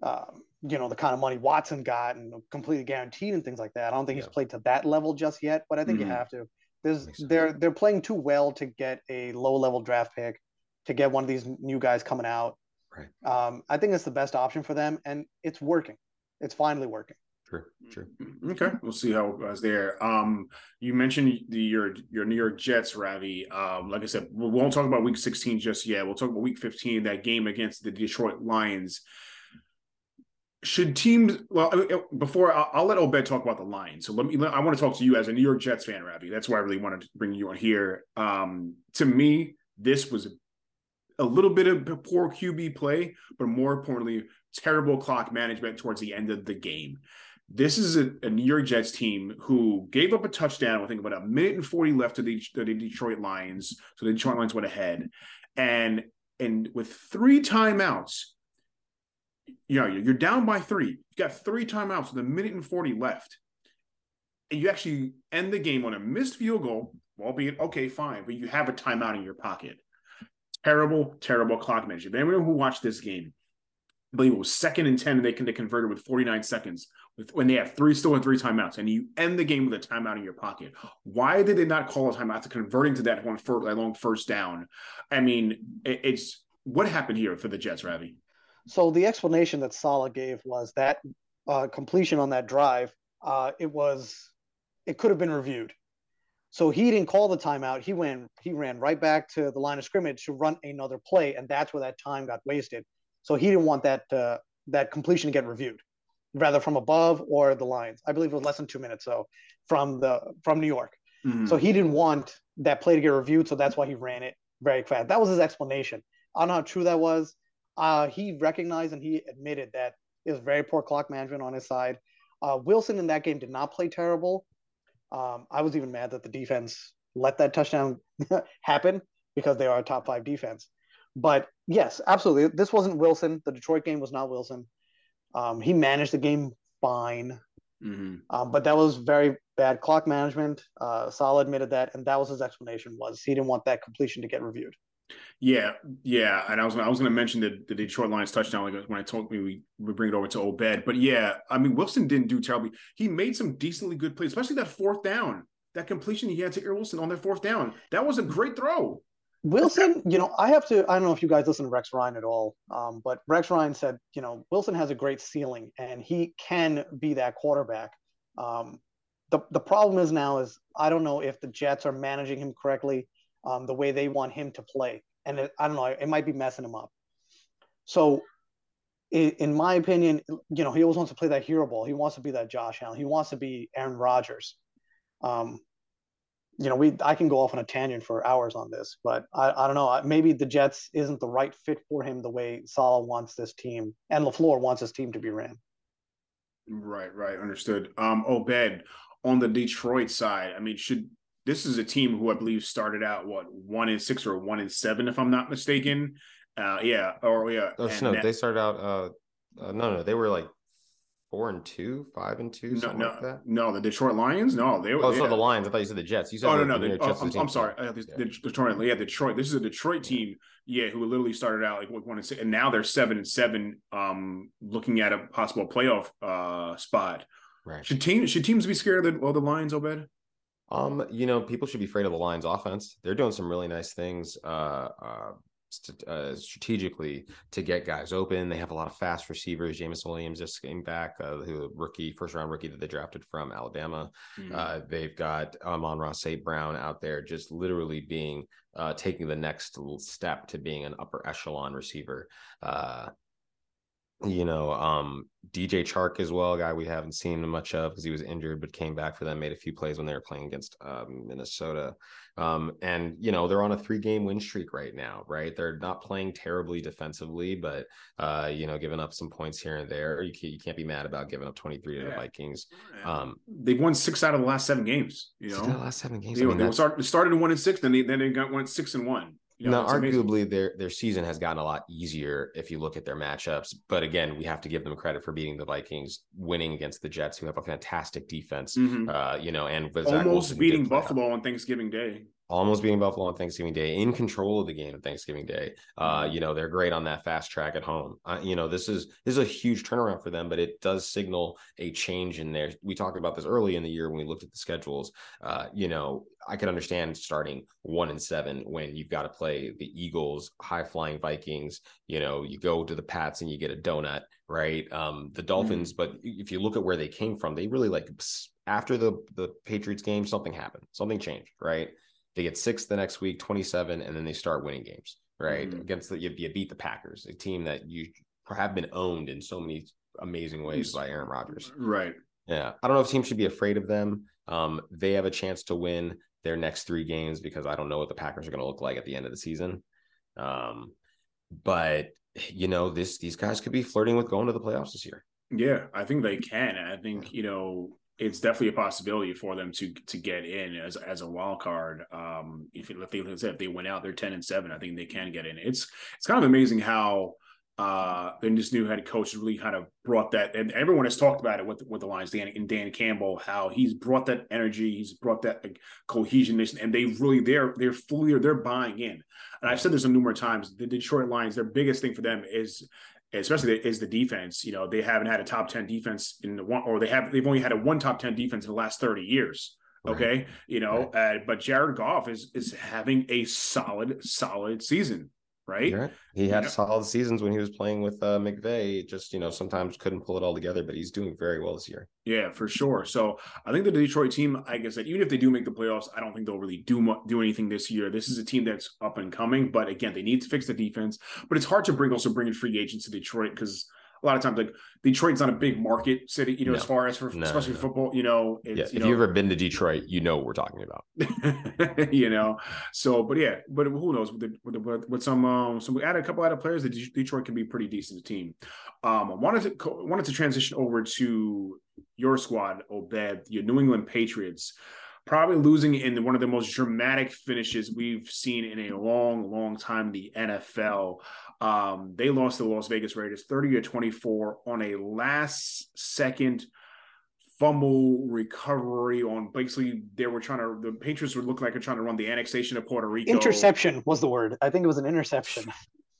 um, you know, the kind of money Watson got and completely guaranteed and things like that. I don't think yeah. he's played to that level just yet, but I think mm-hmm. you have to. There's they're they're playing too well to get a low level draft pick, to get one of these new guys coming out. Right. Um, I think it's the best option for them, and it's working. It's finally working. True. True. Okay, we'll see how it goes there. Um, you mentioned the your your New York Jets, Ravi. Um, like I said, we won't talk about Week 16 just yet. We'll talk about Week 15, that game against the Detroit Lions. Should teams? Well, before I'll, I'll let Obed talk about the Lions. So let me. I want to talk to you as a New York Jets fan, Ravi. That's why I really wanted to bring you on here. Um, to me, this was a little bit of poor QB play, but more importantly, terrible clock management towards the end of the game. This is a, a New York Jets team who gave up a touchdown, I think about a minute and 40 left to the, to the Detroit Lions. So the Detroit Lions went ahead. And and with three timeouts, you know, you're down by three. You got three timeouts with a minute and 40 left. And you actually end the game on a missed field goal, albeit okay, fine, but you have a timeout in your pocket terrible, terrible clock management. Anyone who watched this game, I believe it was second and 10, and they can they converted with 49 seconds with when they have three still and three timeouts, and you end the game with a timeout in your pocket. Why did they not call a timeout after converting to that one that long first down? I mean, it, it's what happened here for the Jets, Ravi? So the explanation that Saleh gave was that uh, completion on that drive, uh, it was it could have been reviewed. So he didn't call the timeout. He went he ran right back to the line of scrimmage to run another play, and that's where that time got wasted. So he didn't want that uh, that completion to get reviewed, rather from above or the lines. I believe it was less than two minutes so from the from New York. Mm-hmm. So he didn't want that play to get reviewed, so that's why he ran it very fast. That was his explanation. I don't know how true that was. Uh, he recognized and he admitted that it was very poor clock management on his side. Uh, Wilson in that game did not play terrible. Um, I was even mad that the defense let that touchdown happen because they are a top five defense. But yes, absolutely. This wasn't Wilson. The Detroit game was not Wilson. Um, he managed the game fine. Mm-hmm. Um, but that was very bad clock management. Uh, Saleh admitted that, and that was his explanation was he didn't want that completion to get reviewed. Yeah, yeah, and I was I was going to mention the, the Detroit Lions touchdown like when I told me we we bring it over to Obed, but yeah, I mean Wilson didn't do terribly. He made some decently good plays, especially that fourth down, that completion he had to Earl Wilson on that fourth down. That was a great throw. Wilson, you know, I have to. I don't know if you guys listen to Rex Ryan at all, um, but Rex Ryan said, you know, Wilson has a great ceiling and he can be that quarterback. Um, the the problem is now is I don't know if the Jets are managing him correctly um, the way they want him to play. And it, I don't know, it might be messing him up. So, in, in my opinion, you know, he always wants to play that hero ball. He wants to be that Josh Allen. He wants to be Aaron Rodgers. Um, you know, we I can go off on a tangent for hours on this, but I, I don't know. Maybe the Jets isn't the right fit for him the way Saleh wants this team and LaFleur wants his team to be ran. Right, right, understood. Um, Obed on the Detroit side. I mean, should this is a team who I believe started out what one in six or one in seven, if I'm not mistaken. Uh, yeah, or yeah. Oh no, that, they started out. Uh, uh, no, no, they were like four and two, five and two, no, no, like no. The Detroit Lions, no, they. were. Oh, yeah. so the Lions. I thought you said the Jets. You said oh no, no. The, oh, I'm, I'm, sorry. Uh, the, yeah. the, Detroit, yeah, Detroit. This is a Detroit team, yeah, who literally started out like one and six, and now they're seven and seven, um, looking at a possible playoff uh spot. Right. Should teams should teams be scared of the, well, the Lions, Obed? Um, you know, people should be afraid of the Lions offense. They're doing some really nice things uh, uh, st- uh, strategically to get guys open. They have a lot of fast receivers. Jameson Williams just came back, uh, who rookie, first round rookie that they drafted from Alabama. Mm-hmm. Uh, they've got Amon-Ra St. Brown out there just literally being uh, taking the next step to being an upper echelon receiver. You know, um, DJ Chark as well, a guy we haven't seen much of because he was injured, but came back for them, made a few plays when they were playing against um, Minnesota. Um, and you know, they're on a three-game win streak right now, right? They're not playing terribly defensively, but uh, you know, giving up some points here and there. You can't, you can't be mad about giving up 23 to the Vikings. Um, they've won six out of the last seven games. You know, last seven games. They, I mean, they started, started in one and six, then they then they got one six and one. You know, now, arguably, amazing. their their season has gotten a lot easier if you look at their matchups. But again, we have to give them credit for beating the Vikings, winning against the Jets, who have a fantastic defense. Mm-hmm. Uh, you know, and almost beating Buffalo on Thanksgiving Day almost being Buffalo on Thanksgiving Day, in control of the game on Thanksgiving Day. Uh, mm-hmm. you know, they're great on that fast track at home. Uh, you know, this is this is a huge turnaround for them, but it does signal a change in there. We talked about this early in the year when we looked at the schedules. Uh, you know, I could understand starting one and seven when you've got to play the Eagles, high flying Vikings. You know, you go to the Pats and you get a donut, right? Um, the Dolphins, mm-hmm. but if you look at where they came from, they really like after the the Patriots game, something happened, something changed, right? They get six the next week, 27, and then they start winning games, right? Mm-hmm. Against the, you, you beat the Packers, a team that you have been owned in so many amazing ways by Aaron Rodgers. Right. Yeah. I don't know if teams should be afraid of them. Um, they have a chance to win their next three games because I don't know what the Packers are going to look like at the end of the season. Um, but you know, this these guys could be flirting with going to the playoffs this year. Yeah, I think they can. I think you know it's definitely a possibility for them to to get in as as a wild card. Um, if, if they if they went out, they're ten and seven. I think they can get in. It's it's kind of amazing how uh this new head coach really kind of brought that and everyone has talked about it with with the Lions Dan and Dan Campbell how he's brought that energy he's brought that like, cohesion and they really they're they're fully they're buying in and I've said this a number of times the Detroit Lions their biggest thing for them is especially is the defense. You know, they haven't had a top 10 defense in the one, or they have, they've only had a one top 10 defense in the last 30 years. Okay. Right. You know, right. uh, but Jared Goff is, is having a solid, solid season right? He had yeah. solid seasons when he was playing with uh, McVay. Just you know, sometimes couldn't pull it all together, but he's doing very well this year. Yeah, for sure. So I think the Detroit team, like I said, even if they do make the playoffs, I don't think they'll really do do anything this year. This is a team that's up and coming, but again, they need to fix the defense. But it's hard to bring also bring in free agents to Detroit because a lot of times like Detroit's not a big market city, you know, no. as far as for no, especially no. football, you know. yeah. if you have ever been to Detroit, you know what we're talking about. you know, so but yeah, but who knows with, the, with, the, with some um, so we added a couple other players that Detroit can be pretty decent team. Um, I wanted to wanted to transition over to your squad, Obed, your New England Patriots probably losing in one of the most dramatic finishes we've seen in a long, long time. in The NFL, um, they lost to the Las Vegas Raiders, thirty to twenty-four, on a last-second fumble recovery. On basically, they were trying to. The Patriots were looking like they're trying to run the annexation of Puerto Rico. Interception was the word. I think it was an interception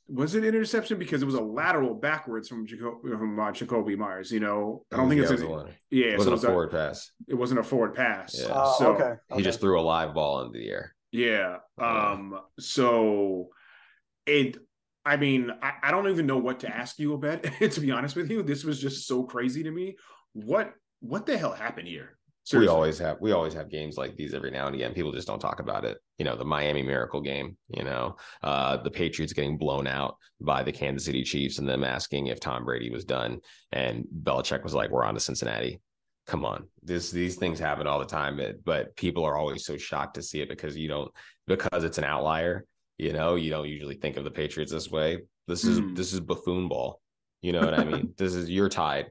was it interception because it was a lateral backwards from Jaco- from uh, Jakobi Meyers? You know, I don't think it's a, yeah, it wasn't so it was a forward a, pass. It wasn't a forward pass. Yeah. Uh, so okay. okay. he just threw a live ball into the air. Yeah. Um. So it. I mean, I, I don't even know what to ask you about. to be honest with you, this was just so crazy to me. What What the hell happened here? Seriously. We always have we always have games like these every now and again. People just don't talk about it. You know, the Miami Miracle game. You know, uh, the Patriots getting blown out by the Kansas City Chiefs, and them asking if Tom Brady was done, and Belichick was like, "We're on to Cincinnati." Come on, this these things happen all the time, but, but people are always so shocked to see it because you don't because it's an outlier. You know, you don't usually think of the Patriots this way. This is mm. this is buffoon ball. You know what I mean? this is you're tied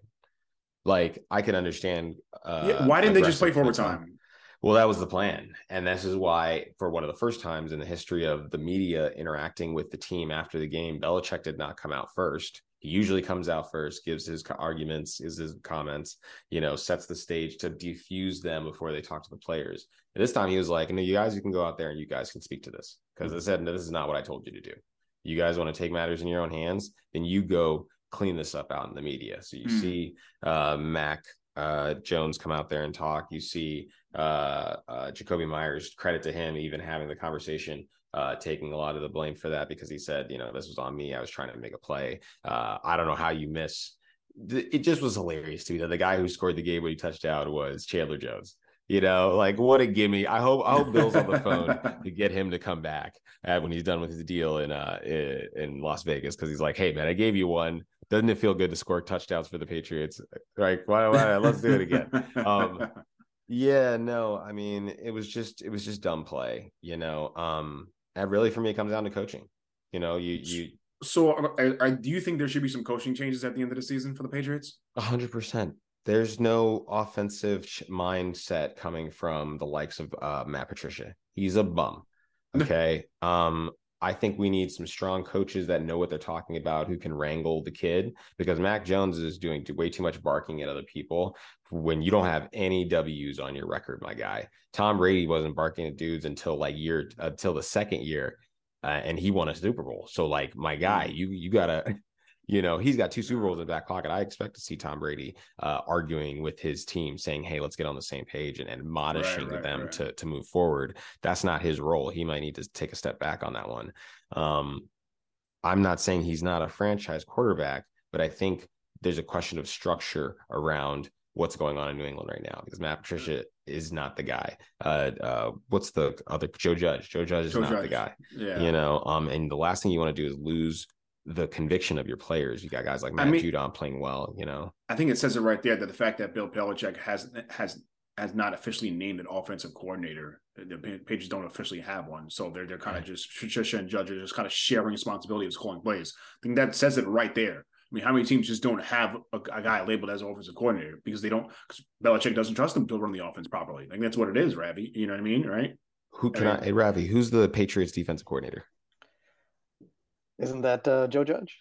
like I can understand. Uh, yeah, why didn't they just play for overtime? Well, that was the plan, and this is why, for one of the first times in the history of the media interacting with the team after the game, Belichick did not come out first. He usually comes out first, gives his arguments, gives his comments, you know, sets the stage to defuse them before they talk to the players. And this time he was like, "No, you guys, you can go out there and you guys can speak to this," because I said, "No, this is not what I told you to do. You guys want to take matters in your own hands, then you go clean this up out in the media. So you mm. see uh, Mac uh, Jones come out there and talk. You see uh, uh, Jakobi Meyers, credit to him, even having the conversation, uh, taking a lot of the blame for that because he said, you know, this was on me. I was trying to make a play. Uh, I don't know how you miss. It just was hilarious to me that the guy who scored the game when he touched out was Chandler Jones. You know, like what a gimme. I hope I hope Bill's on the phone to get him to come back uh, when he's done with his deal in uh in Las Vegas because he's like, hey man, I gave you one doesn't it feel good to score touchdowns for the Patriots? Right? Why, why, let's do it again. Um, yeah, no, I mean, it was just it was just dumb play, you know. Um, and really for me, it comes down to coaching. You know, you you. So, I, I, do you think there should be some coaching changes at the end of the season for the Patriots? A hundred percent. There's no offensive mindset coming from the likes of uh, Matt Patricia. He's a bum. Okay. um, I think we need some strong coaches that know what they're talking about who can wrangle the kid because Mac Jones is doing way too much barking at other people when you don't have any W's on your record, my guy. Tom Brady wasn't barking at dudes until like year until the second year, uh, and he won a Super Bowl. So like my guy, mm. you you gotta you know, he's got two Super Bowls in the back pocket. I expect to see Tom Brady uh, arguing with his team, saying, "Hey, let's get on the same page," and, and admonishing right, right, them right. to to move forward. That's not his role. He might need to take a step back on that one. Um, I'm not saying he's not a franchise quarterback, but I think there's a question of structure around what's going on in New England right now because Matt Patricia is not the guy. Uh, uh, what's the other Joe Judge? Joe Judge is Joe not Judge. the guy. Yeah. You know, um, and the last thing you want to do is lose the conviction of your players. You got guys like Matt I mean, Judon playing well, you know. I think it says it right there that the fact that Bill Belichick has has has not officially named an offensive coordinator. The Patriots don't officially have one, so they're they're kind of just Patricia and Judge are just kind of sharing responsibility of calling plays. I think that says it right there. I mean, how many teams just don't have a, a guy labeled as offensive coordinator because they don't because Belichick doesn't trust them to run the offense properly. I Like that's what it is, Ravi. You know what I mean, right? Who can I, I hey, Ravi? Who's the Patriots defensive coordinator? Isn't that uh, Joe Judge?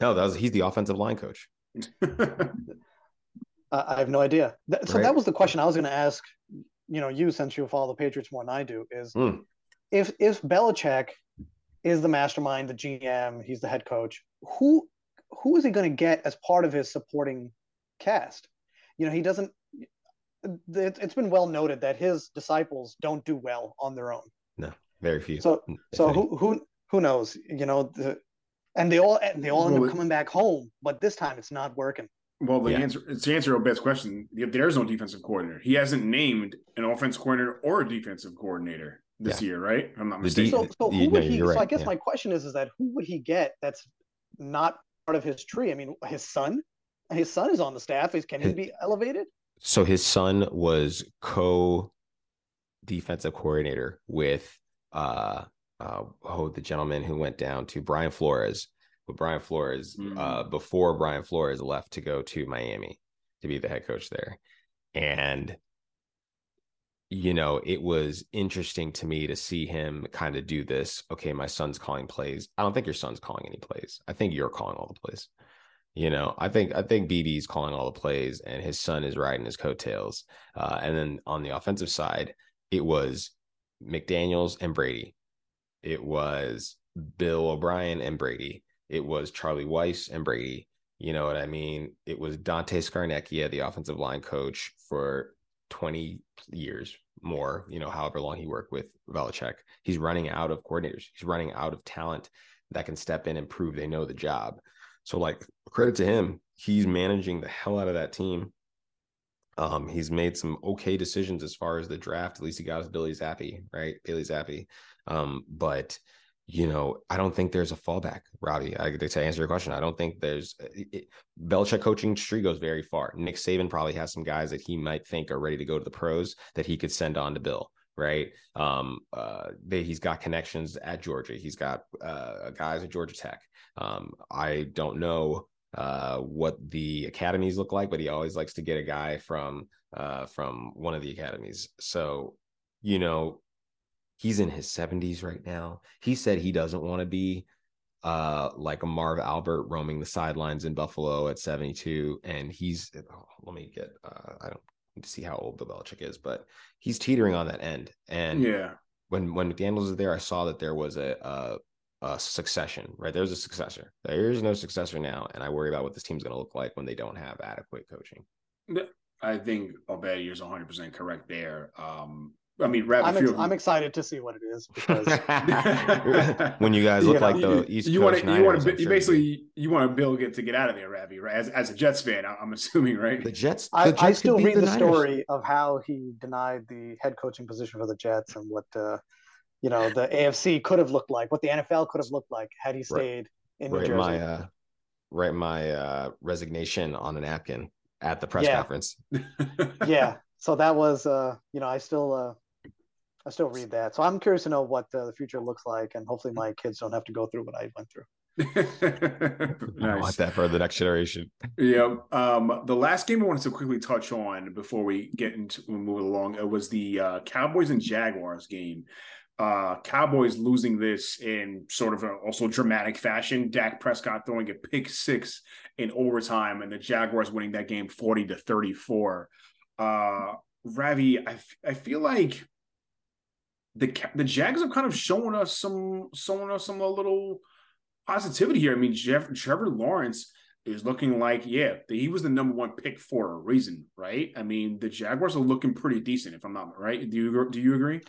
No, that was he's the offensive line coach. I have no idea. so right. that was the question I was going to ask. You know, you since you follow the Patriots more than I do, is mm. if if Belichick is the mastermind, the GM, he's the head coach. Who who is he going to get as part of his supporting cast? You know, he doesn't. It's been well noted that his disciples don't do well on their own. No, very few. So, so who who who knows? You know, the, and they all and they all end up coming back home, but this time it's not working. Well, the yeah. answer to answer Obed's question, there's no defensive coordinator. He hasn't named an offense coordinator or a defensive coordinator this yeah. year, right? I'm not mistaken. So, so who would he? Right. So I guess yeah. my question is, is that who would he get that's not part of his tree? I mean, his son. His son is on the staff. Is can he be elevated? So his son was co defensive coordinator with uh uh oh the gentleman who went down to Brian Flores with Brian Flores mm. uh, before Brian Flores left to go to Miami to be the head coach there. And, you know, it was interesting to me to see him kind of do this. Okay, my son's calling plays. I don't think your son's calling any plays. I think you're calling all the plays. You know, I think I think BB's calling all the plays, and his son is riding his coattails. Uh, and then on the offensive side, it was McDaniels and Brady. It was Bill O'Brien and Brady. It was Charlie Weis and Brady. You know what I mean? It was Dante Scarnecchia, the offensive line coach for 20 years more, you know, however long he worked with Belichick. He's running out of coordinators. He's running out of talent that can step in and prove they know the job. So, like, credit to him. He's managing the hell out of that team. Um, he's made some okay decisions as far as the draft. At least he got his Billy Zappe, right? Bailey Zappe. Um, but you know, I don't think there's a fallback, Ravi. I, to answer your question, I don't think there's it, Belichick coaching tree goes very far. Nick Saban probably has some guys that he might think are ready to go to the pros that he could send on to Bill. Right. Um, uh, they, he's got connections at Georgia. He's got uh, guys at Georgia Tech. Um, I don't know uh, what the academies look like, but he always likes to get a guy from uh, from one of the academies. So, you know, he's in his 70s right now. He said he doesn't want to be uh like a Marv Albert roaming the sidelines in Buffalo at 72 and he's oh, let me get uh I don't need to see how old Bill Belichick is but he's teetering on that end and yeah when when McDaniels was there I saw that there was a, a a succession right there's a successor there's no successor now and I worry about what this team's going to look like when they don't have adequate coaching I think Obed, you're 100 percent correct there. Um, I mean, Rabbit I'm, ex- I'm, excited to see what it is because when you guys look you know, like the East you, want to you want to you basically you want to build get to get out of there, Ravi, right? As, as a Jets fan, I'm assuming, right? The Jets. The I, Jets I, still read the, the story of how he denied the head coaching position for the Jets and what uh, you know the AFC could have looked like, what the NFL could have looked like had he stayed right. in New Jersey. My, uh, write my uh, resignation on a napkin at the press yeah. conference. yeah. So that was, uh, you know, I still, uh, I still read that. So I'm curious to know what uh, the future looks like, and hopefully my kids don't have to go through what I went through. nice. I want that for the next generation. Yeah. Um, the last game I wanted to quickly touch on before we get into move along it was the uh, Cowboys and Jaguars game. Uh, Cowboys losing this in sort of a also dramatic fashion. Dak Prescott throwing a pick six in overtime, and the Jaguars winning that game forty to thirty four. Uh, Ravi, I, f- I feel like the the Jags have kind of shown us some showing us some a little positivity here. I mean, Jeff, Trevor Lawrence is looking like yeah, he was the number one pick for a reason, right? I mean, the Jaguars are looking pretty decent, if I'm not right. Do you do you agree?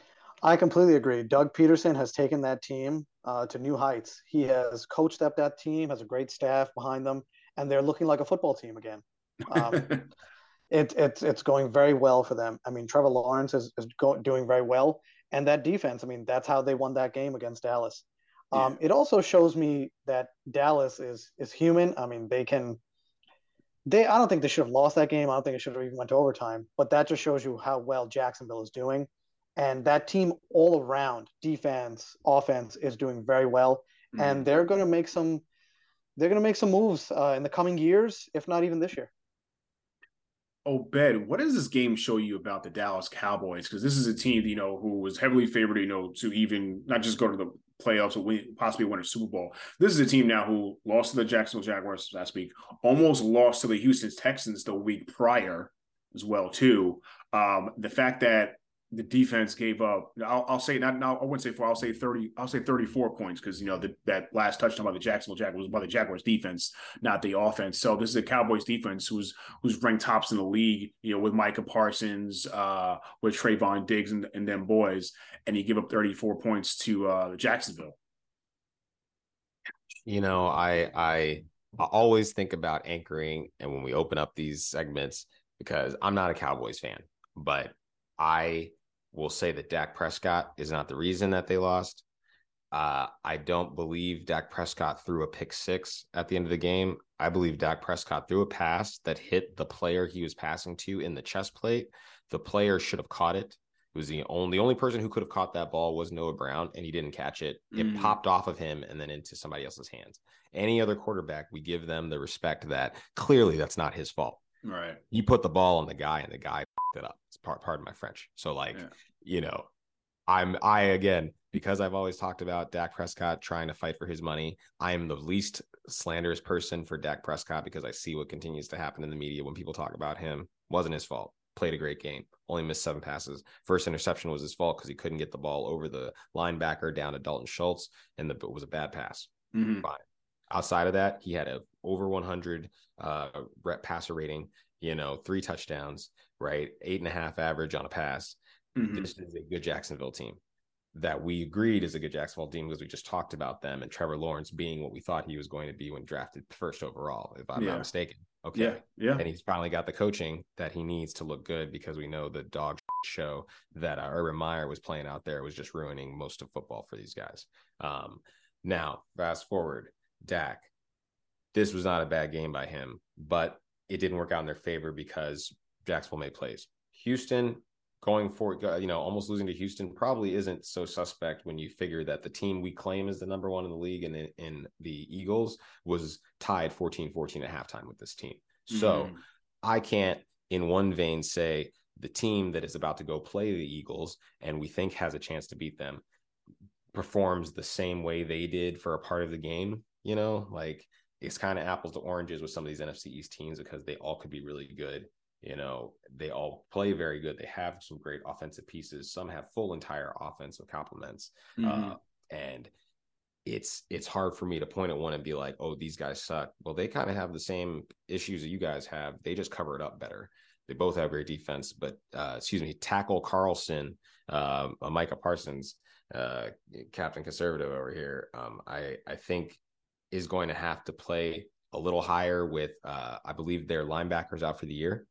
I completely agree. Doug Pederson has taken that team uh, to new heights. He has coached up that team, has a great staff behind them, and they're looking like a football team again. Um, it, it, it's going very well for them. I mean, Trevor Lawrence is, is go, doing very well and that defense. I mean, that's how they won that game against Dallas. Um, It also shows me that Dallas is is human. I mean, they can. They, I don't think they should have lost that game. I don't think it should have even went to overtime. But that just shows you how well Jacksonville is doing, and that team all around, defense, offense, is doing very well. Mm-hmm. And they're going to make some. They're going to make some moves uh, in the coming years, if not even this year. Obed, what does this game show you about the Dallas Cowboys? Because this is a team, you know, who was heavily favored, you know, to even not just go to the playoffs or win, possibly win a Super Bowl. This is a team now who lost to the Jacksonville Jaguars last week, almost lost to the Houston Texans the week prior as well, too. Um, the fact that the defense gave up. I'll, I'll say not. I wouldn't say four. I'll say thirty. I'll say thirty-four points because you know the, that last touchdown by the Jacksonville Jaguars was by the Jaguars defense, not the offense. So this is a Cowboys defense who's who's ranked tops in the league. You know, with Micah Parsons, uh, with Trevon Diggs and, and them boys, and he give up thirty-four points to uh, Jacksonville. You know, I I always think about anchoring, and when we open up these segments, because I'm not a Cowboys fan, but I will say that Dak Prescott is not the reason that they lost. Uh, I don't believe Dak Prescott threw a pick six at the end of the game. I believe Dak Prescott threw a pass that hit the player he was passing to in the chest plate. The player should have caught it. It was the only the only person who could have caught that ball was Noah Brown, and he didn't catch it. It mm. popped off of him and then into somebody else's hands. Any other quarterback, we give them the respect that clearly that's not his fault. Right. He put the ball on the guy, and the guy it up. It's part part of my French. So like, yeah. you know, I'm I again because I've always talked about Dak Prescott trying to fight for his money. I am the least slanderous person for Dak Prescott because I see what continues to happen in the media when people talk about him. Wasn't his fault. Played a great game. Only missed seven passes. First interception was his fault because he couldn't get the ball over the linebacker down to Dalton Schultz, and the, it was a bad pass. Mm-hmm. Fine. Outside of that, he had a over 100 uh, rep passer rating. You know, three touchdowns right? Eight and a half average on a pass. Mm-hmm. This is a good Jacksonville team that we agreed is a good Jacksonville team because we just talked about them and Trevor Lawrence being what we thought he was going to be when drafted first overall, if I'm yeah. not mistaken. Okay. Yeah. Yeah. And he's finally got the coaching that he needs to look good because we know the dog show that uh, Urban Meyer was playing out there was just ruining most of football for these guys. Um, now, fast forward, Dak. This was not a bad game by him, but it didn't work out in their favor because Jacksonville made plays. Houston going for you know almost losing to Houston probably isn't so suspect when you figure that the team we claim is the number one in the league and in, in the Eagles was tied 14-14 at halftime with this team. So mm-hmm. I can't in one vein say the team that is about to go play the Eagles and we think has a chance to beat them performs the same way they did for a part of the game, you know, like it's kind of apples to oranges with some of these NFC East teams because they all could be really good you know, they all play very good. They have some great offensive pieces. Some have full entire offensive complements. Mm-hmm. Uh, and it's it's hard for me to point at one and be like, oh, these guys suck. Well, they kind of have the same issues that you guys have. They just cover it up better. They both have great defense, but uh, excuse me, tackle Carlson, uh, Micah Parsons, uh, Captain Conservative over here. Um, I I think is going to have to play a little higher with uh, I believe their linebackers out for the year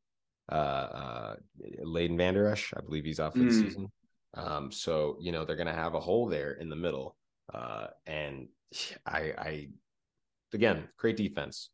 uh, uh, Leighton Vander Esch. I believe he's out for mm. the season. Um, so you know they're going to have a hole there in the middle, uh, and I, I again great defense.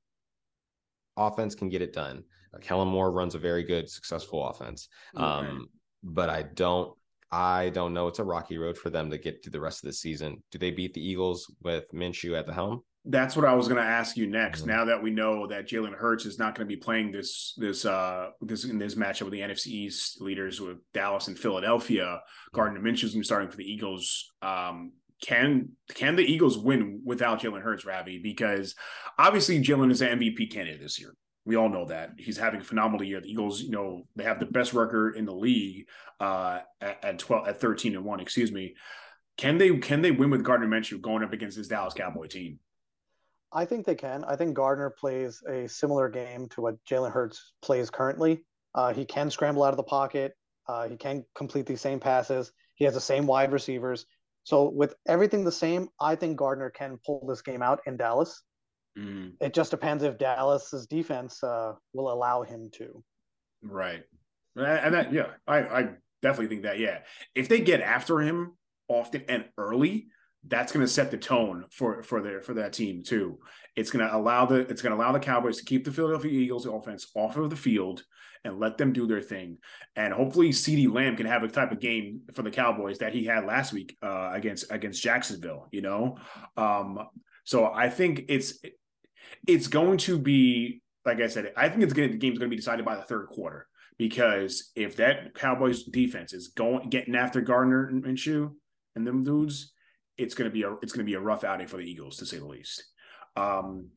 Offense can get it done. Uh, Kellen Moore runs a very good, successful offense. Um, but I don't, I don't know. It's a rocky road for them to get to the rest of the season. Do they beat the Eagles with Minshew at the helm? That's what I was going to ask you next. Mm-hmm. Now that we know that Jalen Hurts is not going to be playing this this uh this in this matchup with the NFC East leaders with Dallas and Philadelphia, Gardner Minshew is going to be starting for the Eagles. Um, can can the Eagles win without Jalen Hurts, Ravi? Because obviously Jalen is an MVP candidate this year. We all know that he's having a phenomenal year. The Eagles, you know, they have the best record in the league uh, at, at twelve at thirteen and one. Excuse me. Can they can they win with Gardner Minshew going up against this Dallas Cowboy team? I think they can. I think Gardner plays a similar game to what Jalen Hurts plays currently. Uh, he can scramble out of the pocket. Uh, he can complete these same passes. He has the same wide receivers. So with everything the same, I think Gardner can pull this game out in Dallas. Mm. It just depends if Dallas's defense uh, will allow him to. Right, and that yeah, I, I definitely think that yeah, if they get after him often and early, that's going to set the tone for for their for that team too. It's going to allow the it's going to allow the Cowboys to keep the Philadelphia Eagles offense off of the field and let them do their thing. And hopefully, CeeDee Lamb can have a type of game for the Cowboys that he had last week uh, against against Jacksonville. You know, um, so I think it's it's going to be like I said. I think it's going the game's going to be decided by the third quarter because if that Cowboys defense is going getting after Gardner and Minshew and them dudes it's going to be a it's going to be a rough outing for the Eagles to say the least. Um,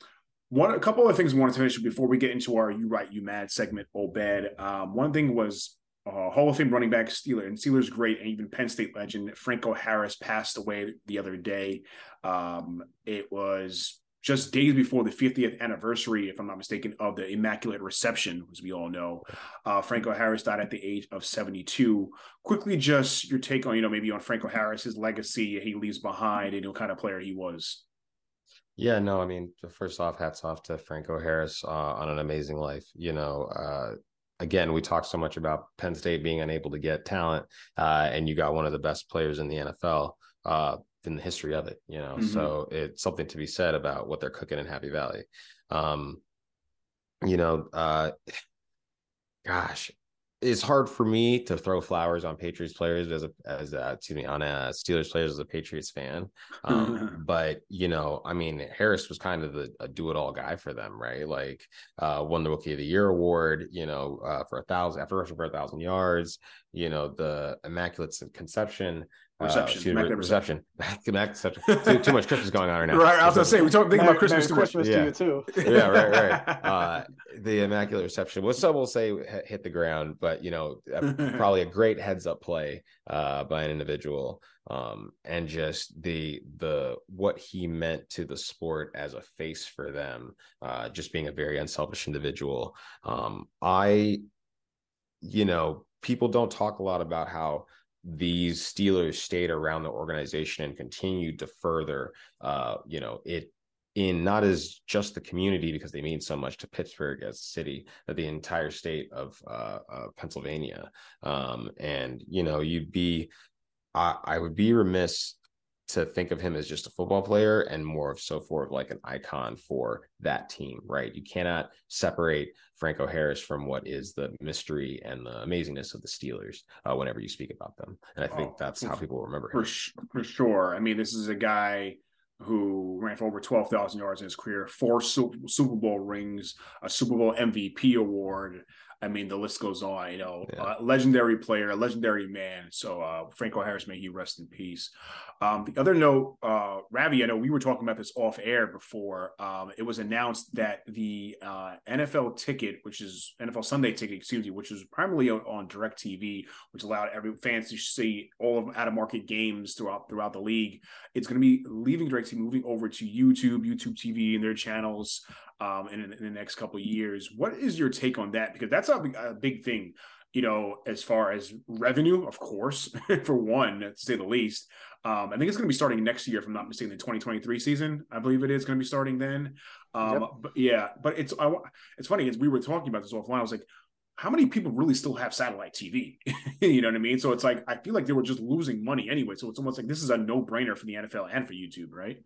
one a couple of things I wanted to mention before we get into our "You Right, You Mad" segment. Obed, um, one thing was uh, Hall of Fame running back Steeler and Steelers great and even Penn State legend Franco Harris passed away the other day. Um, it was just days before the 50th anniversary, if I'm not mistaken, of the Immaculate Reception, as we all know. Uh, Franco Harris died at the age of 72. Quickly, just your take on, you know, maybe on Franco Harris, his legacy he leaves behind, and what kind of player he was. Yeah, no, I mean, first off, hats off to Franco Harris uh, on an amazing life. You know, uh, again, we talk so much about Penn State being unable to get talent, uh, and you got one of the best players in the NFL uh, in the history of it. You know, mm-hmm. so it's something to be said about what they're cooking in Happy Valley. Um, you know, uh, gosh, it's hard for me to throw flowers on Patriots players as a as a, excuse me on a Steelers players as a Patriots fan. Um, but you know, I mean, Harris was kind of the, a do it all guy for them, right? Like uh, won the Rookie of the Year award, you know, uh, for a thousand after rushing for a thousand yards. You know, the Immaculate Conception Reception. Uh, reception. reception. too, too, much Christmas going on right now. Right. I was gonna say we talk think about Christmas Merry too Christmas yeah. to you too. yeah. Right. Right. Uh, the immaculate reception. What some will say hit the ground, but you know, probably a great heads up play uh, by an individual, um, and just the the what he meant to the sport as a face for them, uh, just being a very unselfish individual. Um, I, you know, people don't talk a lot about how these Steelers stayed around the organization and continued to further, uh, you know, it in not as just the community because they mean so much to Pittsburgh as a city, but the entire state of uh, uh, Pennsylvania. Um, and you know, you'd be, I, I would be remiss to think of him as just a football player and more of so forth like an icon for that team, right? You cannot separate Franco Harris from what is the mystery and the amazingness of the Steelers uh, whenever you speak about them. And I think oh, that's how people remember him. For, for sure. I mean, this is a guy who ran for over 12,000 yards in his career, four Super Bowl rings, a Super Bowl MVP award, I mean, the list goes on. You know, yeah. uh, legendary player, a legendary man. So uh, Franco Harris, may he rest in peace. Um, the other note, uh, Ravi, I know we were talking about this off air before. Um, it was announced that the uh, NFL ticket, which is NFL Sunday ticket, excuse me, which was primarily on, on DirecTV, which allowed every fans to see all of out of market games throughout throughout the league. It's going to be leaving DirecTV, moving over to YouTube, YouTube TV, and their channels um, in, in the next couple years. What is your take on that? Because that's a, a big thing, you know, as far as revenue, of course, for one, to say the least. Um, I think it's going to be starting next year, if I'm not mistaken, the 2023 season. I believe it is going to be starting then. Um, yep. But yeah, but it's I, it's funny as we were talking about this offline. I was like, how many people really still have satellite TV? you know what I mean? So it's like I feel like they were just losing money anyway. So it's almost like this is a no brainer for the NFL and for YouTube, right?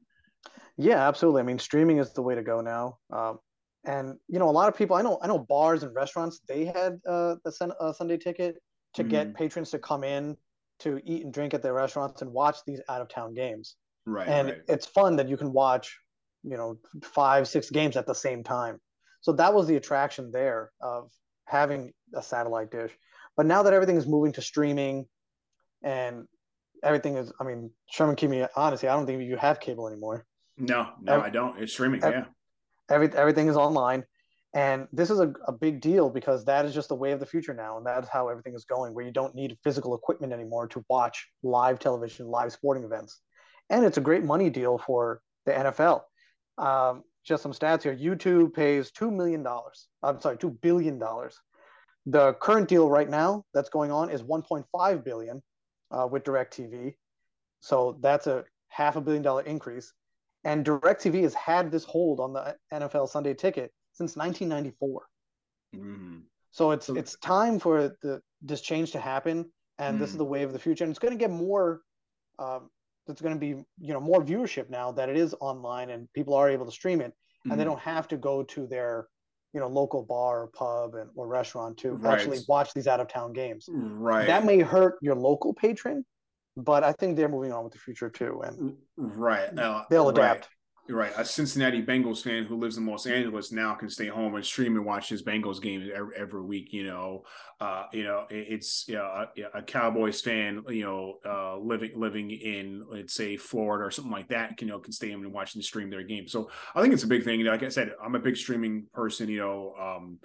Yeah, absolutely. I mean, streaming is the way to go now. Um, and you know, a lot of people I know I know bars and restaurants they had uh, the sun, uh, Sunday ticket to mm-hmm. get patrons to come in to eat and drink at their restaurants and watch these out of town games. Right. And right. it's fun that you can watch, you know, five six games at the same time. So that was the attraction there of having a satellite dish. But now that everything is moving to streaming, and everything is, I mean, Sherman, keep me honestly, I don't think you have cable anymore. No, no, every, I don't. It's streaming. Every, yeah. Every, everything is online. And this is a, a big deal because that is just the way of the future now. And that's how everything is going, where you don't need physical equipment anymore to watch live television, live sporting events. And it's a great money deal for the NFL. Um, just some stats here YouTube pays $2 million. I'm sorry, $2 billion. The current deal right now that's going on is 1.5 billion uh, with DirecTV. So that's a half a billion dollar increase. And DirecTV has had this hold on the NFL Sunday ticket since 1994. Mm-hmm. So it's it's time for the this change to happen, and mm. this is mm. the way of the future. And it's going to get more. Um, it's going to be you know more viewership now that it is online and people are able to stream it, and they mm. don't have to go to their you know local bar or pub and or restaurant to right. actually watch these out of town games. Right. That may hurt your local patron, but I think they're moving on with the future too, and right now they'll adapt. Right. Right, a Cincinnati Bengals fan who lives in Los Angeles now can stay home and stream and watch his Bengals games every, every week. You know, uh, you know, it's you know, a, a, Cowboys fan, you know, uh, living living in let's say Florida or something like that, can, you know, can stay home and watch and stream their game. So I think it's a big thing. Like I said, I'm a big streaming person. You know, um,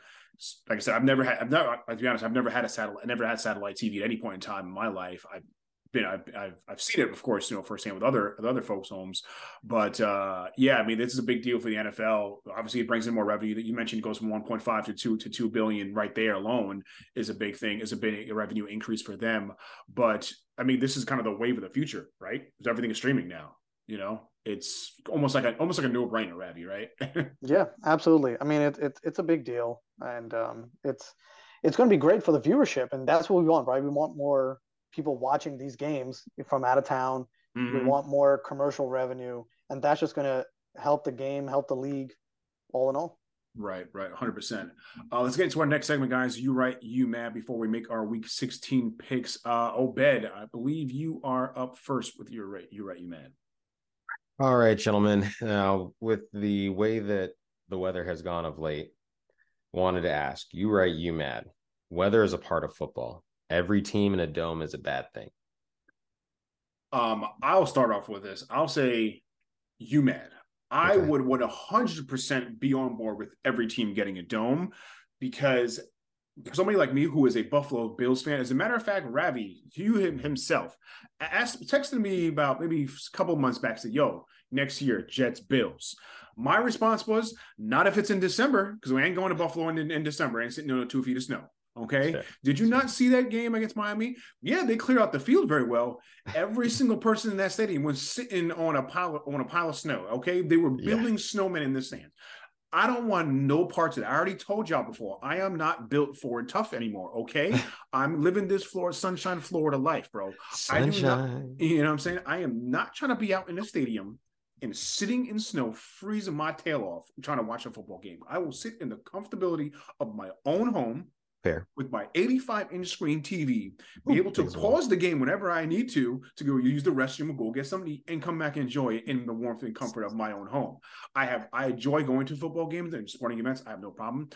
like I said, I've never had. I've never. To be honest, I've never had a satellite. I never had satellite TV at any point in time in my life. I've been. I've. I've, I've seen it, of course, you know, firsthand with other with other folks' homes. But uh, yeah, I mean, this is a big deal for the NFL. Obviously, it brings in more revenue. That you mentioned goes from 1.5 to two to two billion. Right there alone is a big thing. Is a big revenue increase for them. But I mean, this is kind of the wave of the future, right? Because everything is streaming now. You know, it's almost like a almost like a no brainer, Ravi, right? yeah, absolutely. I mean, it's it, it's a big deal, and um, it's it's going to be great for the viewership, and that's what we want, right? We want more people watching these games from out of town. Mm-hmm. We want more commercial revenue, and that's just going to help the game, help the league, all in all. Right, right, hundred percent. Uh, let's get into our next segment, guys. You right, you mad? Before we make our Week 16 picks, uh, Obed, I believe you are up first with your right. You right, you mad? All right, gentlemen. Now, with the way that the weather has gone of late, wanted to ask you, right? You mad? Weather is a part of football. Every team in a dome is a bad thing. Um, I'll start off with this. I'll say you mad. I okay. would would hundred percent be on board with every team getting a dome because for somebody like me who is a Buffalo Bills fan, as a matter of fact, Ravi, you him himself, asked texted me about maybe a couple months back, said, "Yo, next year Jets Bills." My response was, "Not if it's in December, because we ain't going to Buffalo in, in December. ain't sitting on two feet of snow." Okay. Did you not see that game against Miami? Yeah, they cleared out the field very well. Every single person in that stadium was sitting on a pile of, on a pile of snow. Okay, they were building yeah. snowmen in the sand. I don't want no parts of it. I already told y'all before. I am not built for tough anymore. Okay, I'm living this Florida sunshine Florida life, bro. Sunshine. Not, you know what I'm saying? I am not trying to be out in the stadium and sitting in snow, freezing my tail off, trying to watch a football game. I will sit in the comfortability of my own home Fair. With my 85 inch screen TV, be Ooh, able to pause the game whenever I need to to go use the restroom go get something and come back and enjoy it in the warmth and comfort of my own home. I have I enjoy going to football games and sporting events. I have no problem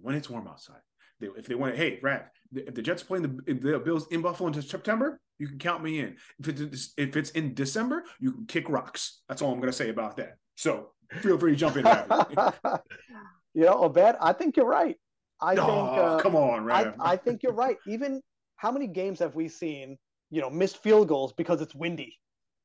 when it's warm outside. They, if they want to, hey, Brad, if the Jets playing the, the Bills in Buffalo in September, you can count me in. If it's if it's in December, you can kick rocks. That's all I'm going to say about that. So feel free to jump in. you know, Obed, I think you're right. I oh, think. Uh, come on, right? I, I think you're right. Even how many games have we seen? You know, missed field goals because it's windy.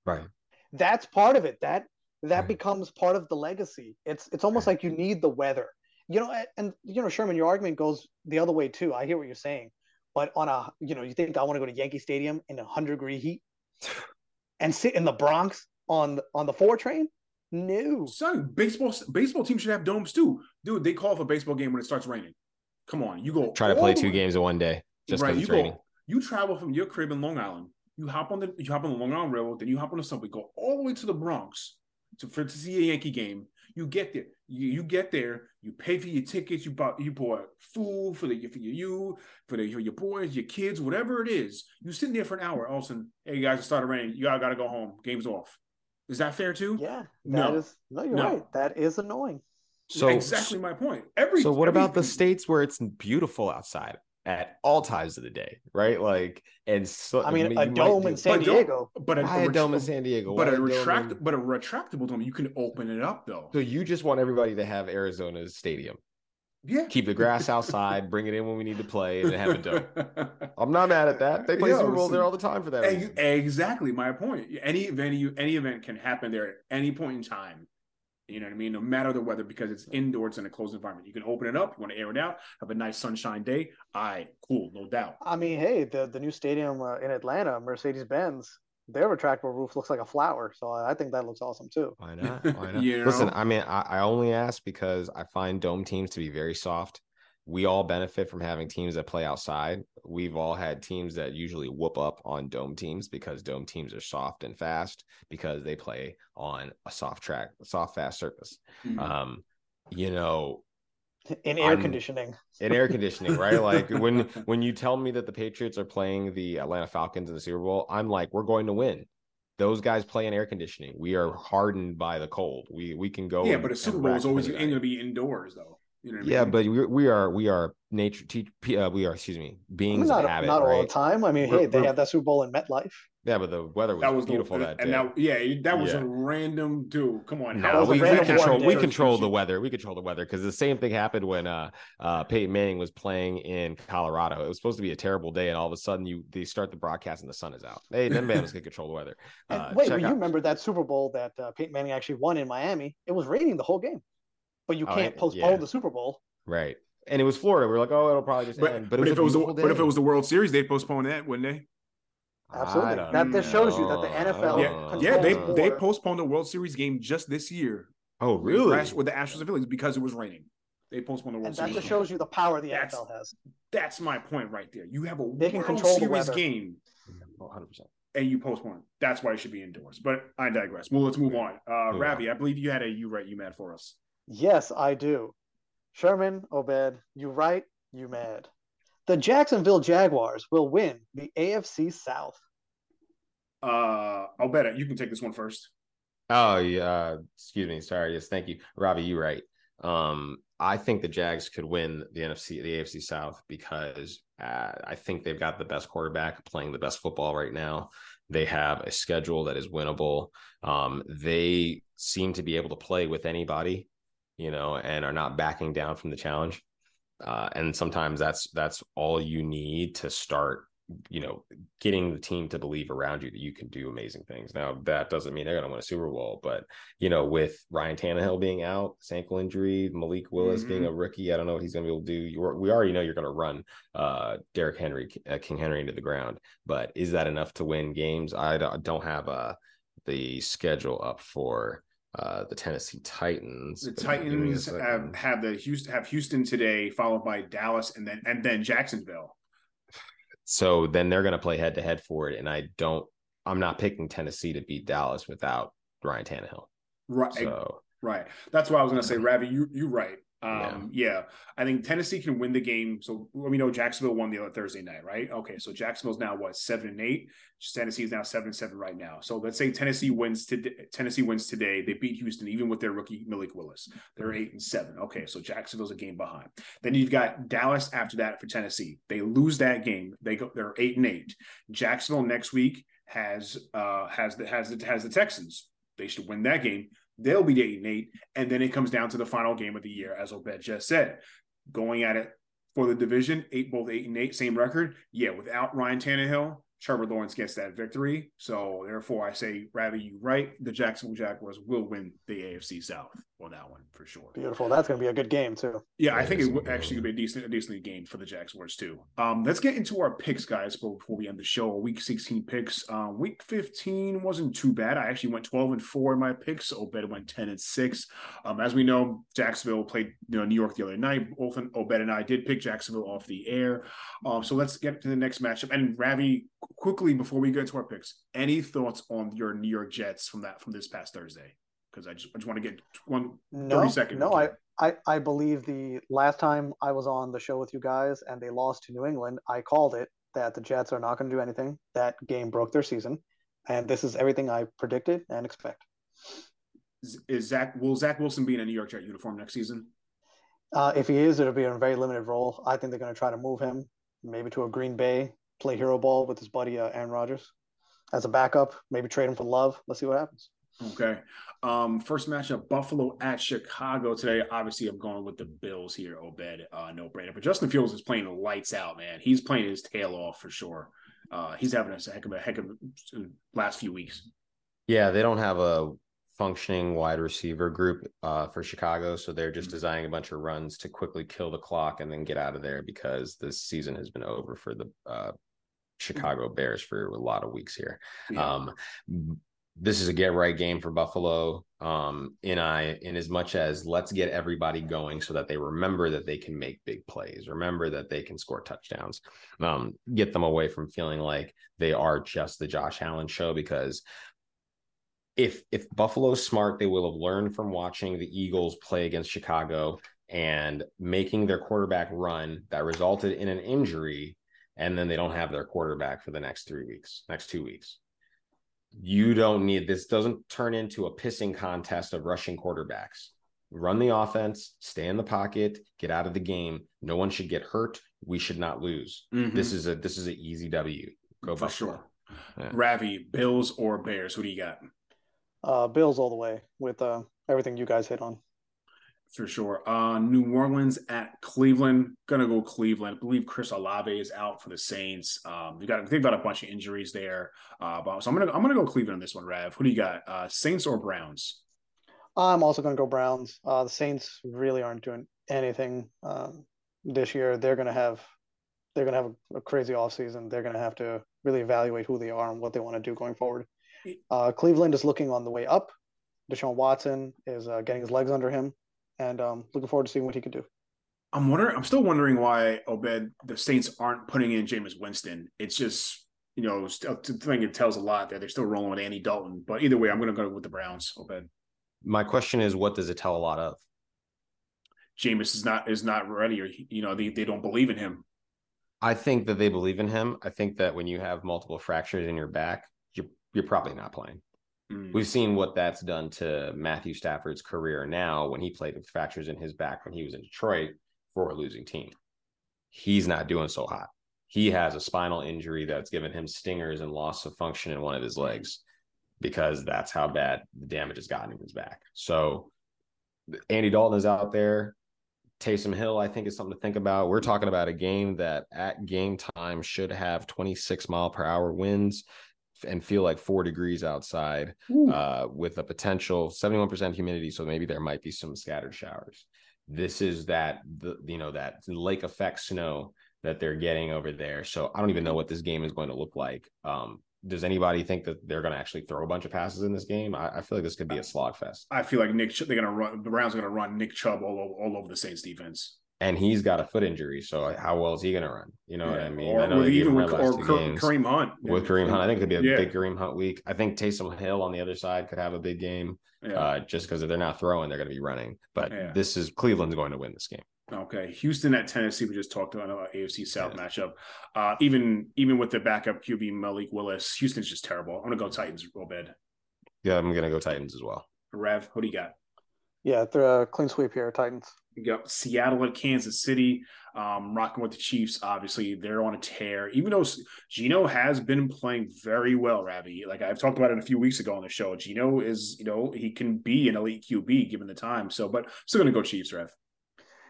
Right. That's part of it. That that right. becomes part of the legacy. It's it's almost right. like you need the weather. You know, and, and you know, Sherman, your argument goes the other way too. I hear what you're saying, but on a you know, you think I want to go to Yankee Stadium in a hundred degree heat and sit in the Bronx on on the four train? No. Son, baseball baseball teams should have domes too. Dude, they call for a baseball game when it starts raining. Come on, you go try to play two games in one day just right. You go, you travel from your crib in Long Island. You hop on the you hop on the Long Island Railroad, then you hop on the subway, go all the way to the Bronx to for to see a Yankee game. You get there. You, you get there. You pay for your tickets. You bought you bought food for the for you for the for your boys, your kids, whatever it is. You sitting there for an hour. All of a sudden, hey guys, it started raining. You all got to go home. Game's off. Is that fair too? Yeah. no. Is, no, you're no. right. That is annoying. So exactly my point. Every so what about the states where it's beautiful outside at all times of the day, right? Like, and so I mean, a dome in San Diego, but a, a, a dome in San Diego, but a retract, in... but a retractable dome, you can open it up though. So you just want everybody to have Arizona's stadium. Yeah. Keep the grass outside, bring it in when we need to play, and have a dome. I'm not mad at that. They play Yo, Super Bowl there all the time for that. Exactly my point. Any venue, any event can happen there at any point in time. You know what I mean? No matter the weather, because it's indoors in a closed environment. You can open it up. You want to air it out. Have a nice sunshine day. I cool, no doubt. I mean, hey, the the new stadium uh, in Atlanta, Mercedes Benz, their retractable roof looks like a flower. So I think that looks awesome too. Why not? Why not? you know? Listen, I mean, I, I only ask because I find dome teams to be very soft we all benefit from having teams that play outside. We've all had teams that usually whoop up on dome teams because dome teams are soft and fast because they play on a soft track, a soft fast surface. Mm-hmm. Um, you know, in air I'm, conditioning. In air conditioning, right? like when when you tell me that the Patriots are playing the Atlanta Falcons in the Super Bowl, I'm like, we're going to win. Those guys play in air conditioning. We are hardened by the cold. We we can go. Yeah, but a Super Bowl is always going to be indoors, though. You know yeah, I mean? but we, we are we are nature. Te- uh, we are excuse me beings I mean, not, of habit. Not right? all the time. I mean, we're, hey, they have that Super Bowl in MetLife. Yeah, but the weather was, that was beautiful the, that day. And now, yeah, that was yeah. a random dude. Come on, no, we, we control we control the weather. We control the weather because the same thing happened when uh, uh, Peyton Manning was playing in Colorado. It was supposed to be a terrible day, and all of a sudden you they start the broadcast and the sun is out. Hey, then man was gonna control the weather. Uh, wait, but you remember that Super Bowl that uh, Peyton Manning actually won in Miami? It was raining the whole game, but you oh, can't oh, postpone yeah. the Super Bowl. Right and it was Florida. We are like, oh, it'll probably just but, end. But, but if it was the, but if it was the World Series, they'd postpone that, wouldn't they? Absolutely. That just shows you that the NFL. Yeah, yeah they they postponed the World Series game just this year. Oh, really? With the Astros and Phillies because it was raining. They postponed the World and Series. That just shows you the power the that's, NFL has. That's my point right there. You have a they can World control Series game. 100 percent and you postpone. It. That's why it should be indoors. But I digress. Well, let's move on. Uh, Ravi, I believe you had a you right, you mad for us. Yes, I do. Sherman, Obed, you right, you mad. The Jacksonville Jaguars will win the AFC South. Uh, I'll bet it. You can take this one first. Oh yeah, excuse me. Sorry. Yes, thank you, Ravi. You right. Um, I think the Jags could win the NFC, the AFC South because uh, I think they've got the best quarterback playing the best football right now. They have a schedule that is winnable. Um, they seem to be able to play with anybody, you know, and are not backing down from the challenge. Uh, and sometimes that's that's all you need to start you know getting the team to believe around you that you can do amazing things now that doesn't mean they're going to win a super bowl but you know with ryan Tannehill being out ankle injury malik willis mm-hmm. being a rookie i don't know what he's going to be able to do we already know you're going to run uh Derrick henry uh, king henry into the ground but is that enough to win games i don't have uh the schedule up for uh, the Tennessee Titans. The Titans have, have the Houston have Houston today, followed by Dallas, and then and then Jacksonville. So then they're going to play head to head for it, and I don't. I'm not picking Tennessee to beat Dallas without Ryan Tannehill. Right. So, right. That's why I was going to say, Ravi. You you right. Um, yeah. yeah. I think Tennessee can win the game. So let me know Jacksonville won the other Thursday night, right? Okay, so Jacksonville's now what seven and eight. Tennessee is now seven and seven right now. So let's say Tennessee wins today. Tennessee wins today. They beat Houston even with their rookie Malik Willis. They're eight and seven. Okay, so Jacksonville's a game behind. Then you've got Dallas after that for Tennessee. They lose that game. They go. They're eight and eight. Jacksonville next week has uh has the has the has the Texans. They should win that game. They'll be eight and eight, and then it comes down to the final game of the year, as Obed just said, going at it for the division, eight both eight and eight, same record. Yeah, without Ryan Tannehill, Trevor Lawrence gets that victory. So therefore, I say, rather you right, the Jacksonville Jaguars will win the AFC South on that one for sure. Beautiful. That's going to be a good game too. Yeah, I think it would actually be a decent, a decently game for the Jaguars too. Um, let's get into our picks, guys, before we end the show. Week 16 picks. Um, week 15 wasn't too bad. I actually went 12 and four in my picks. Obed went 10 and six. Um, as we know, Jacksonville played you know, New York the other night. Both Obed and I did pick Jacksonville off the air. Um, so let's get to the next matchup. And Ravi, quickly before we get to our picks, any thoughts on your New York Jets from that from this past Thursday? because I just, I just want to get one no, 30 seconds. No, I, I, I believe the last time I was on the show with you guys and they lost to New England, I called it that the Jets are not going to do anything. That game broke their season. And this is everything I predicted and expect. Is, is Zach, will Zach Wilson be in a New York Jet uniform next season? Uh, if he is, it'll be in a very limited role. I think they're going to try to move him maybe to a Green Bay, play hero ball with his buddy uh, Aaron Rodgers as a backup, maybe trade him for love. Let's see what happens. Okay. Um, first matchup, Buffalo at Chicago today. Obviously, I'm going with the Bills here, Obed. Uh, no brainer. But Justin Fields is playing lights out, man. He's playing his tail off for sure. Uh, he's having a heck of a heck of a last few weeks. Yeah, they don't have a functioning wide receiver group uh, for Chicago, so they're just mm-hmm. designing a bunch of runs to quickly kill the clock and then get out of there because this season has been over for the uh, Chicago Bears for a lot of weeks here. Yeah. Um, this is a get right game for Buffalo. Um, in I in as much as let's get everybody going so that they remember that they can make big plays, remember that they can score touchdowns, um, get them away from feeling like they are just the Josh Allen show because if if Buffalo's smart, they will have learned from watching the Eagles play against Chicago and making their quarterback run that resulted in an injury, and then they don't have their quarterback for the next three weeks, next two weeks you don't need this doesn't turn into a pissing contest of rushing quarterbacks run the offense, stay in the pocket, get out of the game. No one should get hurt. We should not lose. Mm-hmm. This is a this is an easy W. Go for Buffalo. sure. Yeah. Ravi, Bills or Bears? Who do you got? Uh, Bills all the way with uh, everything you guys hit on. For sure. Uh, New Orleans at Cleveland. Gonna go Cleveland. I believe Chris Olave is out for the Saints. Um, you got to think about a bunch of injuries there. Uh, but, so I'm gonna I'm gonna go Cleveland on this one. Rev. who do you got? Uh, Saints or Browns? I'm also gonna go Browns. Uh, the Saints really aren't doing anything um, this year. They're gonna have they're gonna have a, a crazy offseason. They're gonna have to really evaluate who they are and what they want to do going forward. Uh, Cleveland is looking on the way up. Deshaun Watson is uh, getting his legs under him, and um, looking forward to seeing what he can do. I'm wondering. I'm still wondering why Obed the Saints aren't putting in Jameis Winston. It's just you know, I think it tells a lot that they're still rolling with Andy Dalton. But either way, I'm going to go with the Browns. Obed. My question is, what does it tell a lot of? Jameis is not is not ready, or you know, they, they don't believe in him. I think that they believe in him. I think that when you have multiple fractures in your back, you're probably not playing. Mm. We've seen what that's done to Matthew Stafford's career now when he played with fractures in his back when he was in Detroit for a losing team. He's not doing so hot. He has a spinal injury that's given him stingers and loss of function in one of his legs because that's how bad the damage has gotten in his back. So Andy Dalton is out there. Taysom Hill, I think, is something to think about. We're talking about a game that at game time should have 26 mile per hour winds and feel like four degrees outside uh, with a potential 71% humidity. So maybe there might be some scattered showers. This is that, the, you know, that lake effect snow that they're getting over there. So I don't even know what this game is going to look like. Um, does anybody think that they're going to actually throw a bunch of passes in this game? I, I feel like this could be a slog fest. I feel like Nick they're going to run the Browns are going to run Nick Chubb all, all over the Saints defense. And he's got a foot injury, so how well is he going to run? You know yeah. what I mean? Or, I know even with, or Kareem Hunt with Kareem Hunt, I think it could be a yeah. big Kareem Hunt week. I think Taysom Hill on the other side could have a big game, yeah. uh, just because if they're not throwing, they're going to be running. But this is Cleveland's going to win this game. Okay, Houston at Tennessee. We just talked about an AFC South yeah. matchup. Uh, even even with the backup QB Malik Willis, Houston's just terrible. I'm gonna go Titans real bad. Yeah, I'm gonna go Titans as well. Rev, what do you got? Yeah, they're a clean sweep here, Titans. Yep, Seattle at Kansas City, um, rocking with the Chiefs. Obviously, they're on a tear. Even though Gino has been playing very well, Ravi. Like I've talked about it a few weeks ago on the show. Gino is, you know, he can be an elite QB given the time. So, but still going to go Chiefs, Rev.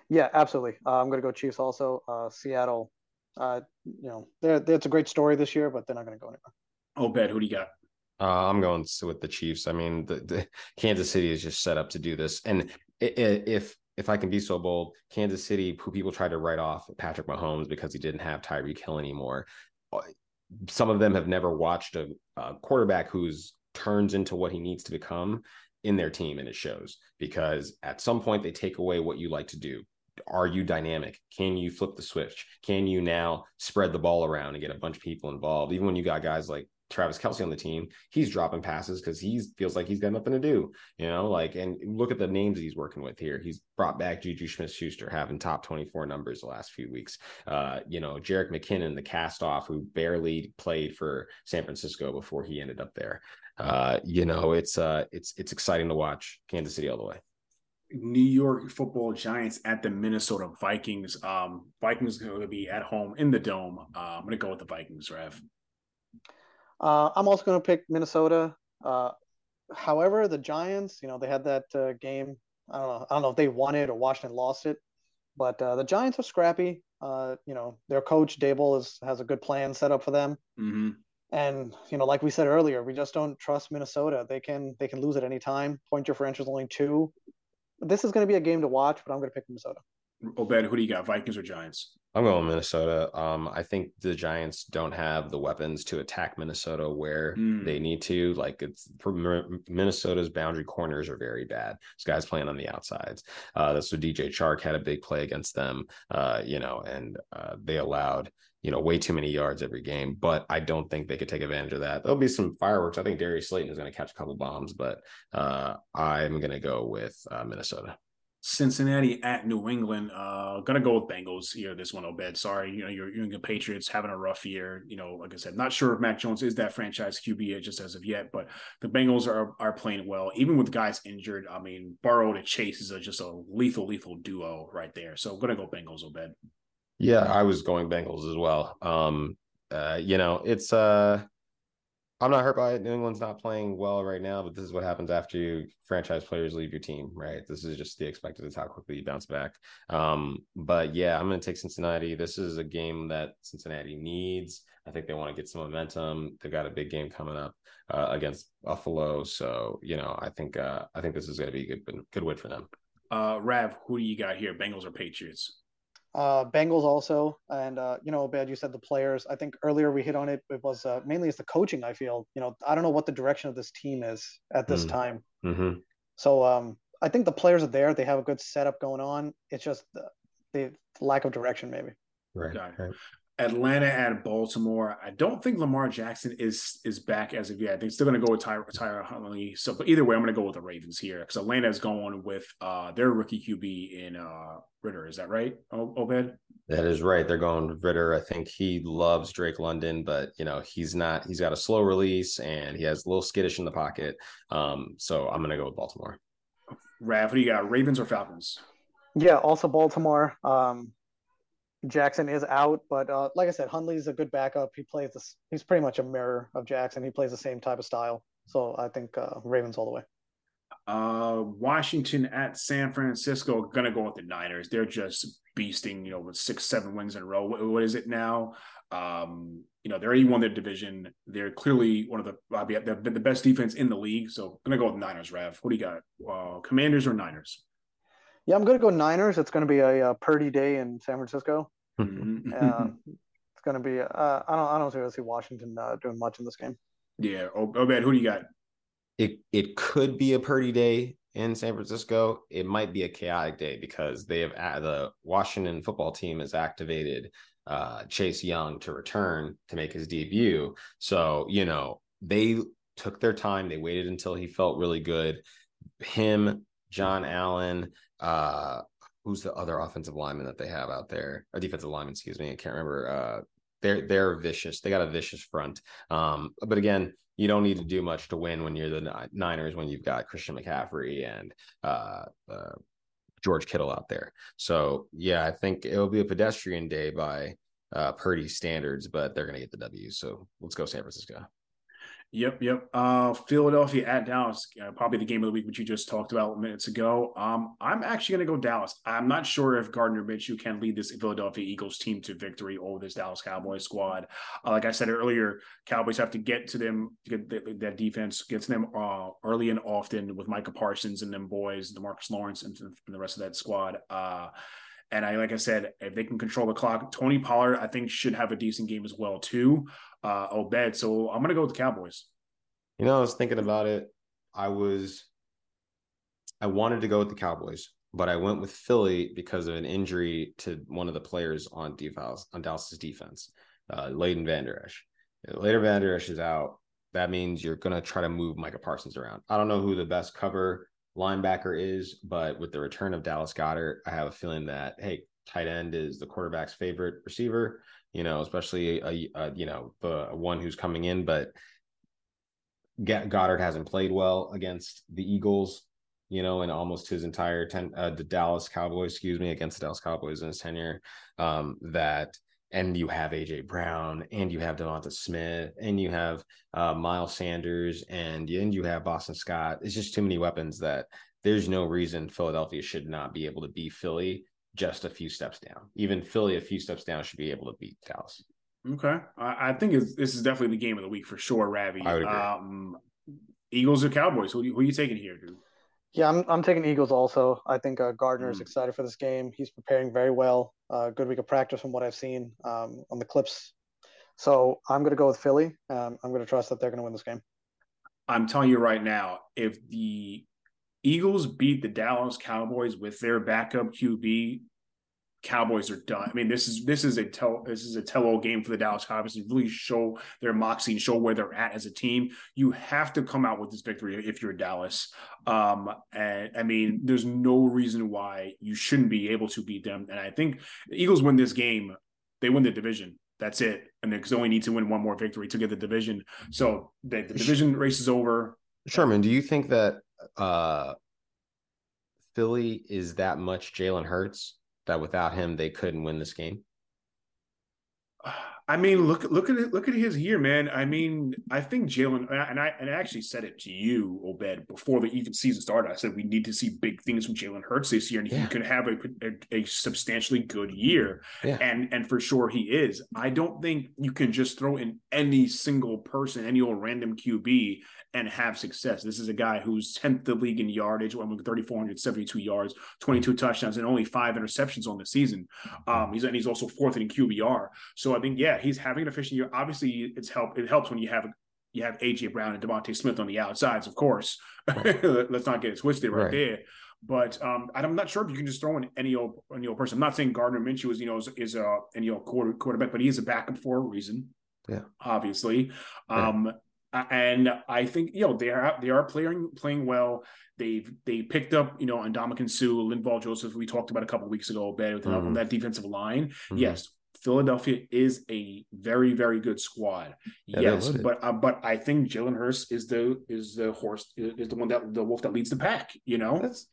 Yeah, absolutely. Uh, I'm going to go Chiefs also. Uh, Seattle, uh, you know, they're, they're, it's a great story this year, but they're not going to go anywhere. Oh, bet. Who do you got? Uh, I'm going with the Chiefs. I mean, the, the, Kansas City is just set up to do this, and if if I can be so bold, Kansas City, who people tried to write off Patrick Mahomes because he didn't have Tyreek Hill anymore, uh, some of them have never watched a, a quarterback who's turns into what he needs to become in their team, and it shows because at some point they take away what you like to do are you dynamic? Can you flip the switch? Can you now spread the ball around and get a bunch of people involved? Even when you got guys like Travis Kelce on the team, he's dropping passes because he feels like he's got nothing to do, you know. Like, and look at the names he's working with here. He's brought back Juju Smith Schuster, having top 24 numbers the last few weeks. Uh, you know, Jerick McKinnon, the cast off, who barely played for San Francisco before he ended up there. Uh, you know, it's uh it's it's exciting to watch Kansas City all the way. New York Football Giants at the Minnesota Vikings. Um, Vikings going to be at home in the dome. Uh, I'm going to go with the Vikings, Rev. Uh, I'm also going to pick Minnesota. Uh, however, the Giants, you know, they had that uh, game. I don't know. I don't know if they won it or Washington lost it, but uh, the Giants are scrappy. Uh, you know, their coach Daboll is, has a good plan set up for them. Mm-hmm. And you know, like we said earlier, we just don't trust Minnesota. They can they can lose at any time. Point differential is only two this is going to be a game to watch, but I'm going to pick Minnesota. Obed, who do you got? Vikings or Giants? I'm going Minnesota. Um, I think the Giants don't have the weapons to attack Minnesota where mm. they need to. Like it's Minnesota's boundary corners are very bad. This guy's playing on the outsides. Uh, that's what DJ Chark had a big play against them. Uh, you know, and uh, they allowed you know way too many yards every game. But I don't think they could take advantage of that. There'll be some fireworks. I think Darius Slayton is going to catch a couple bombs, but uh, I'm going to go with uh, Minnesota. Cincinnati at New England. Uh, gonna go with Bengals here. This one, Obed. Sorry, you know your New England Patriots having a rough year. You know, like I said, not sure if Mac Jones is that franchise QB just as of yet, but the Bengals are are playing well, even with guys injured. I mean, Burrow to Chase is a, just a lethal, lethal duo right there. So gonna go Bengals, Obed. Yeah, I was going Bengals as well. Um, uh, you know, it's uh I'm not hurt by it. New England's not playing well right now, but this is what happens after you franchise players leave your team, right? This is just the expected. It's how quickly you bounce back. Um, but yeah, I'm going to take Cincinnati. This is a game that Cincinnati needs. I think they want to get some momentum. They've got a big game coming up uh, against Buffalo, so you know, I think uh, I think this is going to be a good good win for them. Uh, Rav, who do you got here? Bengals or Patriots? Uh, Bengals also, and uh, you know, bad you said the players. I think earlier we hit on it. It was uh, mainly it's the coaching. I feel, you know, I don't know what the direction of this team is at this mm. time. Mm-hmm. So um, I think the players are there. They have a good setup going on. It's just the, the lack of direction, maybe. Right. right. Atlanta at Baltimore. I don't think Lamar Jackson is is back as of yet. I think still going to go with Tyler, Tyler Huntley. So, but either way, I'm going to go with the Ravens here because Atlanta is going with uh, their rookie QB in uh, Ridder. Is that right, Obed? That is right. They're going with Ridder. I think he loves Drake London, but you know he's not. He's got a slow release and he has a little skittish in the pocket. Um, so I'm going to go with Baltimore. Rav, what do you got? Ravens or Falcons? Yeah, also Baltimore. Um, Jackson is out, but uh, like I said, Huntley's a good backup. He plays this. He's pretty much a mirror of Jackson. He plays the same type of style. So I think uh, Ravens all the way. Uh, Washington at San Francisco. Gonna go with the Niners. They're just beasting. You know, with six, seven wins in a row. what, what is it now? Um, you know, they already won their division. They're clearly one of the they've been the best defense in the league. So gonna go with Niners. Rav, what do you got? Uh, Commanders or Niners? Yeah, I'm gonna go Niners. It's gonna be a, a Purdy day in San Francisco. Mm-hmm. uh, it's going to be. Uh, I don't. I don't really see Washington uh, doing much in this game. Yeah. Oh, man, who do you got? It it could be a Purdy day in San Francisco. It might be a chaotic day because they have the Washington football team has activated uh, Chase Young to return to make his debut. So you know they took their time. They waited until he felt really good. Him, John Allen, uh, who's the other offensive lineman that they have out there? A defensive lineman, excuse me. I can't remember. Uh, they're they're vicious. They got a vicious front. Um, but again, you don't need to do much to win when you're the Niners when you've got Christian McCaffrey and uh, uh, George Kittle out there. So yeah, I think it'll be a pedestrian day by uh, Purdy standards, but they're going to get the W. So let's go San Francisco. Yep, yep. Uh, Philadelphia at Dallas, uh, probably the game of the week, which you just talked about minutes ago. Um, I'm actually going to go Dallas. I'm not sure if Gardner Minshew can lead this Philadelphia Eagles team to victory over this Dallas Cowboys squad. Uh, like I said earlier, Cowboys have to get to them to get the, that defense, get to them uh, early and often with Micah Parsons and them boys, Demarcus Lawrence and, and the rest of that squad. Uh, and I, like I said, if they can control the clock, Tony Pollard, I think, should have a decent game as well too. Uh, Obed. So I'm going to go with the Cowboys. You know, I was thinking about it. I was, I wanted to go with the Cowboys, but I went with Philly because of an injury to one of the players on defense on Dallas's defense, uh, Leighton Vander Esch. Leighton Vander Esch is out. That means you're going to try to move Micah Parsons around. I don't know who the best cover linebacker is, but with the return of Dallas Goedert, I have a feeling that hey, tight end is the quarterback's favorite receiver. You know, especially a, a you know the one who's coming in, but Goedert hasn't played well against the Eagles, you know, in almost his entire ten, uh, the Dallas Cowboys, excuse me, against the Dallas Cowboys in his tenure. Um, that and you have AJ Brown, and you have Devonta Smith, and you have uh, Miles Sanders, and and you have Boston Scott. It's just too many weapons that there's no reason Philadelphia should not be able to beat Philly just a few steps down. Even Philly, a few steps down, should be able to beat Dallas. Okay, I, I think this is definitely the game of the week for sure, Ravi. I would agree. Um, Eagles or Cowboys? Who, who are you taking here, dude? Yeah, I'm I'm taking Eagles also. I think uh, Gardner is mm. excited for this game. He's preparing very well. Uh, good week of practice from what I've seen um, on the clips. So I'm going to go with Philly. Um, I'm going to trust that they're going to win this game. I'm telling you right now, if the Eagles beat the Dallas Cowboys with their backup QB, Cowboys are done. I mean, this is this is a tell this is a tell-all game for the Dallas Cowboys to really show their moxie and show where they're at as a team. You have to come out with this victory if you're Dallas. Um, and I mean, there's no reason why you shouldn't be able to beat them. And I think the Eagles win this game, they win the division. That's it. And they only need to win one more victory to get the division. So the, the division race is over. Sherman, do you think that uh Philly is that much Jalen Hurts that without him they couldn't win this game? I mean, look look at it, look at his year, man. I mean, I think Jalen and I and I actually said it to you, Obed, before the even season started. I said we need to see big things from Jalen Hurts this year, and yeah. he can have a, a, a substantially good year. Yeah. And and for sure he is. I don't think you can just throw in any single person, any old random QB, and have success. This is a guy who's 10th the league in yardage, with 3,472 yards, 22 touchdowns, and only five interceptions on the season. Um, he's and he's also fourth in QBR. So I think yeah, he's having an efficient year. Obviously, it's help. It helps when you have you have AJ Brown and DeVonta Smith on the outsides, of course. Let's not get it twisted right, right. there. But um, I'm not sure if you can just throw in any old any old person. I'm not saying Gardner Minshew is you know is, is a any old quarter, quarterback, but he is a backup for a reason. Yeah, obviously. Um, and I think you know they are they are playing playing well. They've they picked up you know Ndamukong Suh, Linval Joseph. We talked about a couple weeks ago, better mm-hmm. that defensive line. Mm-hmm. Yes, Philadelphia is a very very good squad. Yeah, yes, but uh, but I think Jalen Hurts is the is the horse is the one that the wolf that leads the pack. You know. That's,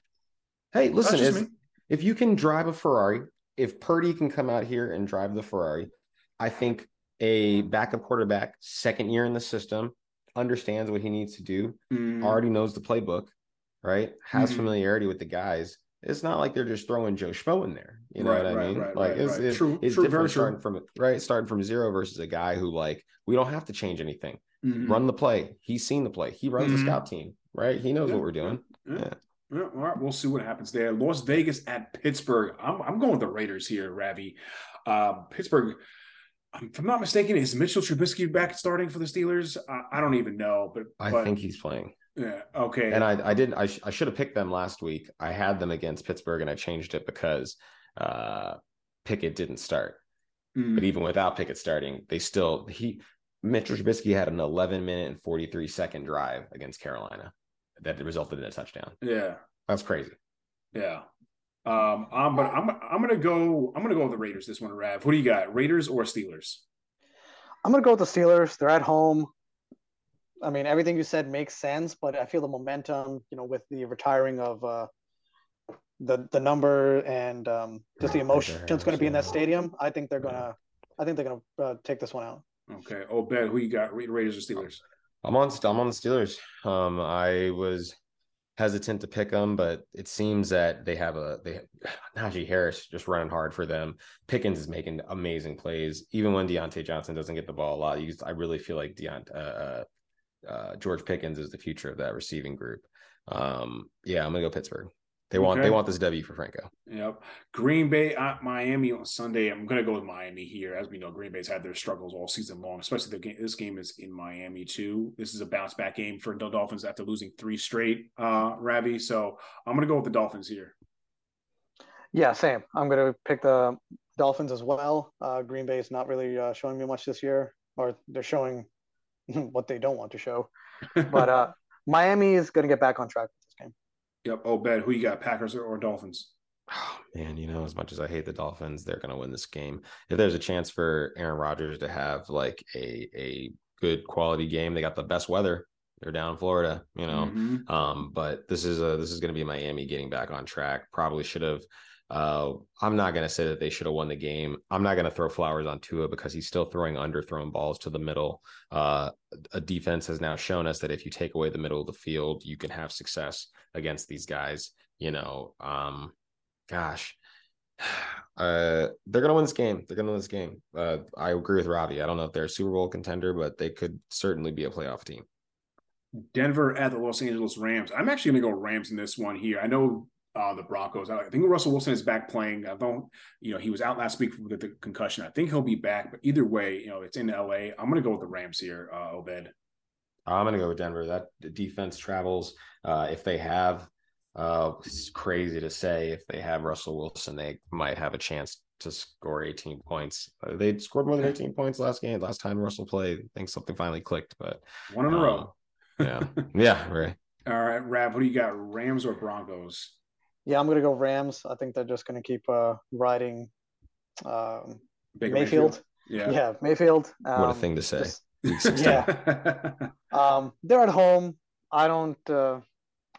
hey, listen, if, if you can drive a Ferrari, if Purdy can come out here and drive the Ferrari, I think a backup quarterback, second year in the system, understands what he needs to do, mm. already knows the playbook, right? Has mm-hmm. familiarity with the guys. It's not like they're just throwing Joe Schmo in there. You know right, what I mean? Right, like it's, it's, true, it's true, different starting from right, starting from zero versus a guy who like we don't have to change anything. Mm-hmm. Run the play. He's seen the play. He runs mm-hmm. the scout team, right? He knows yeah, what we're doing. Yeah. yeah. yeah. all right, we'll see what happens there. Las Vegas at Pittsburgh. I'm, I'm going with the Raiders here, Ravi. Uh, Pittsburgh if I'm not mistaken, is Mitchell Trubisky back starting for the Steelers? I, I don't even know, but, I but, think he's playing. Yeah. Okay. And I, I didn't. I, sh- I should have picked them last week. I had them against Pittsburgh, and I changed it because uh, Pickett didn't start. Mm. But even without Pickett starting, they still he Mitchell Trubisky had an 11 minute and 43 second drive against Carolina that resulted in a touchdown. Yeah. That's crazy. Yeah. Um, um, but I'm I'm gonna go I'm gonna go with the Raiders this one, Rav. Who do you got? Raiders or Steelers? I'm gonna go with the Steelers. They're at home. I mean, everything you said makes sense, but I feel the momentum, you know, with the retiring of uh, the the number and um, just the emotion that's going to be in that stadium. I think they're gonna, I think they're gonna uh, take this one out. Okay. Oh, Ben, who you got? Raiders or Steelers? I'm on. I'm on the Steelers. Um, I was hesitant to pick them, but it seems that they have a they Najee Harris just running hard for them. Pickens is making amazing plays, even when Diontae Johnson doesn't get the ball a lot. You, I really feel like Deont, uh, uh, uh, George Pickens is the future of that receiving group. Um, yeah, I'm gonna go Pittsburgh. They want okay. they want this W for Franco. Yep. Green Bay at Miami on Sunday. I'm going to go with Miami here. As we know, Green Bay's had their struggles all season long, especially the game. This game is in Miami too. This is a bounce back game for the Dolphins after losing three straight. Uh, Ravi. So I'm going to go with the Dolphins here. Yeah, same. I'm going to pick the Dolphins as well. Uh, Green Bay is not really uh, showing me much this year, or they're showing what they don't want to show. But uh, Miami is going to get back on track Yep. Oh, Ben, who you got, Packers or, or Dolphins? Oh, man, you know, as much as I hate the Dolphins, they're going to win this game. If there's a chance for Aaron Rodgers to have like a a good quality game, they got the best weather. They're down in Florida, you know. Mm-hmm. Um, but this is a this is going to be Miami getting back on track. Probably should have uh, I'm not going to say that they should have won the game. I'm not going to throw flowers on Tua because he's still throwing underthrown balls to the middle. Uh, a defense has now shown us that if you take away the middle of the field, you can have success against these guys. You know, um, gosh, uh, they're to win this game. They're to win this game. Uh, I agree with Robbie. I don't know if they're a Super Bowl contender, but they could certainly be a playoff team. Denver at the Los Angeles Rams. I'm actually to go Rams in this one here. I know uh, the Broncos. I think Russell Wilson is back playing. I don't, you know, he was out last week with the concussion. I think he'll be back, but either way, you know, it's in LA. I'm going to go with the Rams here, uh, Obed. I'm going to go with Denver. That defense travels. Uh, if they have Uh, it's crazy to say if they have Russell Wilson, they might have a chance to score 18 points. Uh, they scored more than 18 points last game. Last time Russell played, I think something finally clicked, but one in um, a row. yeah. Yeah. Right. All right, Rab, what do you got? Rams or Broncos? Yeah, I'm gonna go Rams. I think they're just gonna keep uh, riding um, Mayfield. Mayfield. Yeah. Yeah, Mayfield. Um, what a um, thing to say. Just, yeah. um, they're at home. I don't. Uh,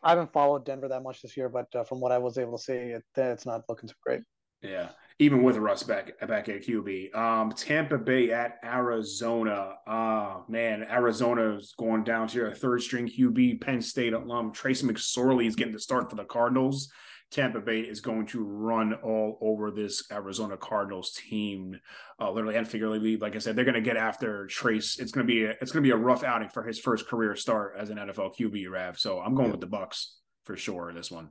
I haven't followed Denver that much this year, but uh, from what I was able to see, it, it's not looking so great. Yeah, even with Russ back back at QB. Um, Tampa Bay at Arizona. Uh man, Arizona is going down to a third string QB. Penn State alum Trace McSorley is getting the start for the Cardinals. Tampa Bay is going to run all over this Arizona Cardinals team, uh, literally and figuratively. Like I said, they're going to get after Trace. It's going to be a, it's going to be a rough outing for his first career start as an NFL QB. Rav, so I'm going yeah. with the Bucks for sure. This one.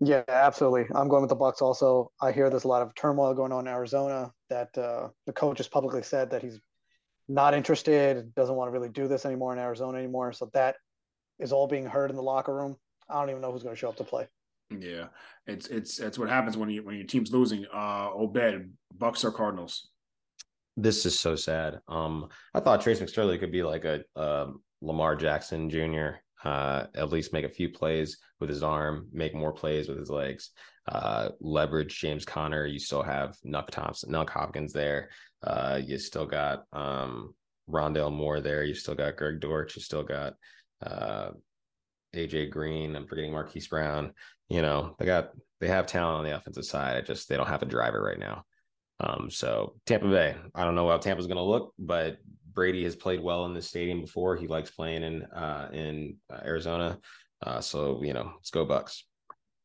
Yeah, absolutely. I'm going with the Bucks. Also, I hear there's a lot of turmoil going on in Arizona. That uh, the coach has publicly said that he's not interested, doesn't want to really do this anymore in Arizona anymore. So that is all being heard in the locker room. I don't even know who's going to show up to play. Yeah, it's it's it's what happens when you when your team's losing. Uh, Obed, Bucks or Cardinals. This is so sad. Um, I thought Trace McSorley could be like a, a Lamar Jackson Jr uh, at least make a few plays with his arm, make more plays with his legs, uh, leverage James Conner. You still have Nuk Thompson, Nuk Hopkins there. Uh, you still got um, Rondale Moore there. You still got Greg Dortch. You still got uh, AJ Green. I'm forgetting Marquise Brown. You know, they got they have talent on the offensive side. I just they don't have a driver right now. Um, so Tampa Bay, I don't know how Tampa's going to look, but Brady has played well in this stadium before. He likes playing in uh, in uh, Arizona. Uh, so you know, let's go Bucks.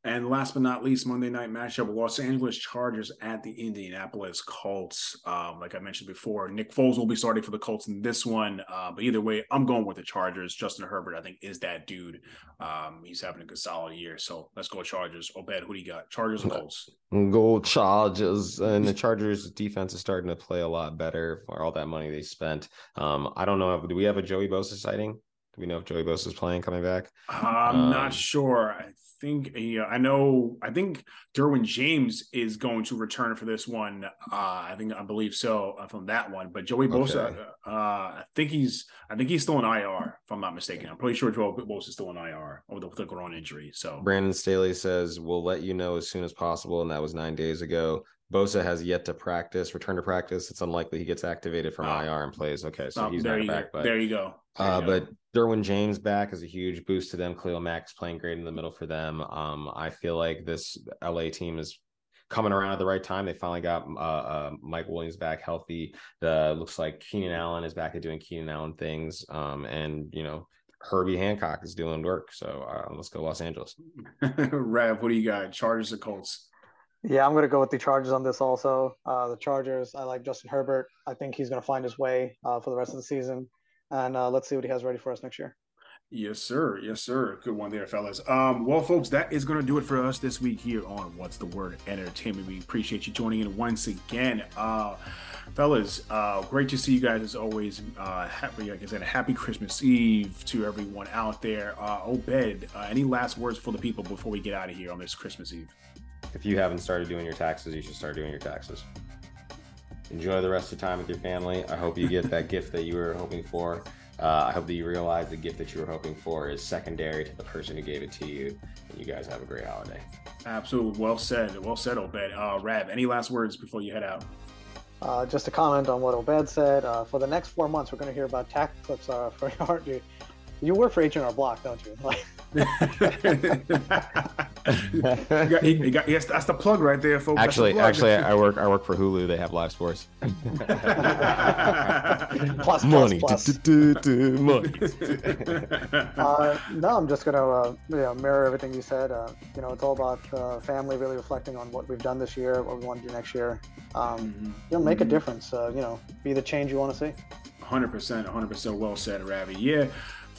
And last but not least, Monday night matchup: Los Angeles Chargers at the Indianapolis Colts. Um, like I mentioned before, Nick Foles will be starting for the Colts in this one. Uh, but either way, I'm going with the Chargers. Justin Herbert, I think, is that dude. Um, he's having a good solid year. So let's go Chargers. Obed, who do you got? Chargers and Colts. Go Chargers. And the Chargers defense is starting to play a lot better for all that money they spent. Um, I don't know. Do we have a Joey Bosa sighting? Do we know if Joey Bosa is playing coming back? I'm um, not sure. I think yeah, I know. I think Derwin James is going to return for this one. Uh, I think I believe so uh, from that one. But Joey Bosa, okay. uh, I think he's I think he's still in IR if I'm not mistaken. I'm pretty sure Joey Bosa is still in IR with the, with the groin injury. So Brandon Staley says we'll let you know as soon as possible, and that was nine days ago. Bosa has yet to practice, return to practice. It's unlikely he gets activated from oh. IR and plays. Okay, so oh, he's not back. But there you go. There uh, you go. But Derwin James back is a huge boost to them. Khalil Mack's playing great in the middle for them. Um, I feel like this LA team is coming around at the right time. They finally got uh, uh, Mike Williams back healthy. Uh, looks like Keenan Allen is back at doing Keenan Allen things. Um, and you know Herbie Hancock is doing work. So uh, let's go Los Angeles. Rev, what do you got? Chargers or Colts? Yeah, I'm going to go with the Chargers on this also. Uh, the Chargers, I like Justin Herbert. I think he's going to find his way uh, for the rest of the season. And uh, let's see what he has ready for us next year. Yes, sir. Yes, sir. Good one there, fellas. Um, well, folks, that is going to do it for us this week here on What's the Word Entertainment. We appreciate you joining in once again. Uh, fellas, uh, great to see you guys as always. Uh, happy, like I said, a happy Christmas Eve to everyone out there. Uh, Obed, uh, any last words for the people before we get out of here on this Christmas Eve? If you haven't started doing your taxes, you should start doing your taxes. Enjoy the rest of the time with your family. I hope you get that gift that you were hoping for. Uh, I hope that you realize the gift that you were hoping for is secondary to the person who gave it to you. And you guys have a great holiday. Absolutely. Well said. Well said, Obed. Uh, Rab, any last words before you head out? Uh, just a comment on what Obed said. Uh, for the next four months, we're going to hear about tax clips uh, for your you work for H&R Block, don't you? Like... you got, you got, yes, that's the plug right there, folks. Actually, the actually, I work. I work for Hulu. They have live sports. plus, money, plus, plus. Do, do, do, money. uh, no, I'm just gonna uh, you know, mirror everything you said. Uh, you know, it's all about uh, family, really reflecting on what we've done this year, what we want to do next year. Um, mm-hmm. You know, make a difference. Uh, you know, be the change you want to see. 100%, 100% well said, Ravi. Yeah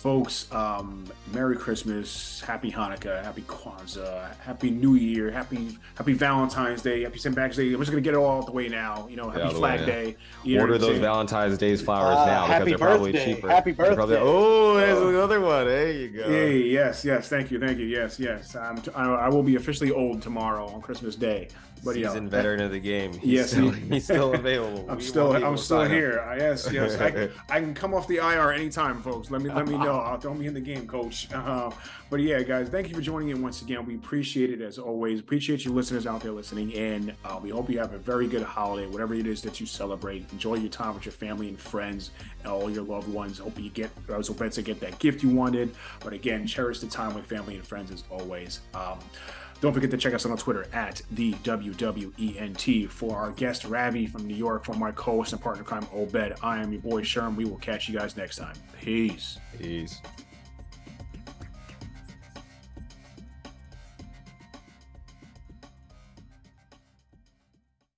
folks, um, Merry Christmas, Happy Hanukkah, Happy Kwanzaa, Happy New Year, Happy Happy Valentine's Day, Happy St. Patrick's Day. I'm just gonna get it all out the way now. You know, Happy Flag Day. You Order those Valentine's Day's flowers uh, now because they're birthday. probably cheaper. Happy birthday! Probably, oh, there's oh. another one. There you go. Hey, yes, yes. Thank you, thank you. Yes, yes. I'm t- I will be officially old tomorrow on Christmas Day. But seasoned yeah, veteran of the game. He's yes, still, he's still available. I'm we still I'm still here. Yes, yes. I, I, can come off the IR anytime, folks. Let me let me know. I'll throw me in the game, coach. Uh, but yeah, guys, thank you for joining in once again. We appreciate it as always. Appreciate you listeners out there listening and Uh, we hope you have a very good holiday, whatever it is that you celebrate. Enjoy your time with your family and friends and all your loved ones. Hope you get I was hoping to get that gift you wanted. But again, cherish the time with family and friends as always. Um, don't forget to check us out on Twitter at the WWENT. For our guest Ravi from New York, for my co-host and partner crime Obed, I am your boy Sherm. We will catch you guys next time. Peace. Peace.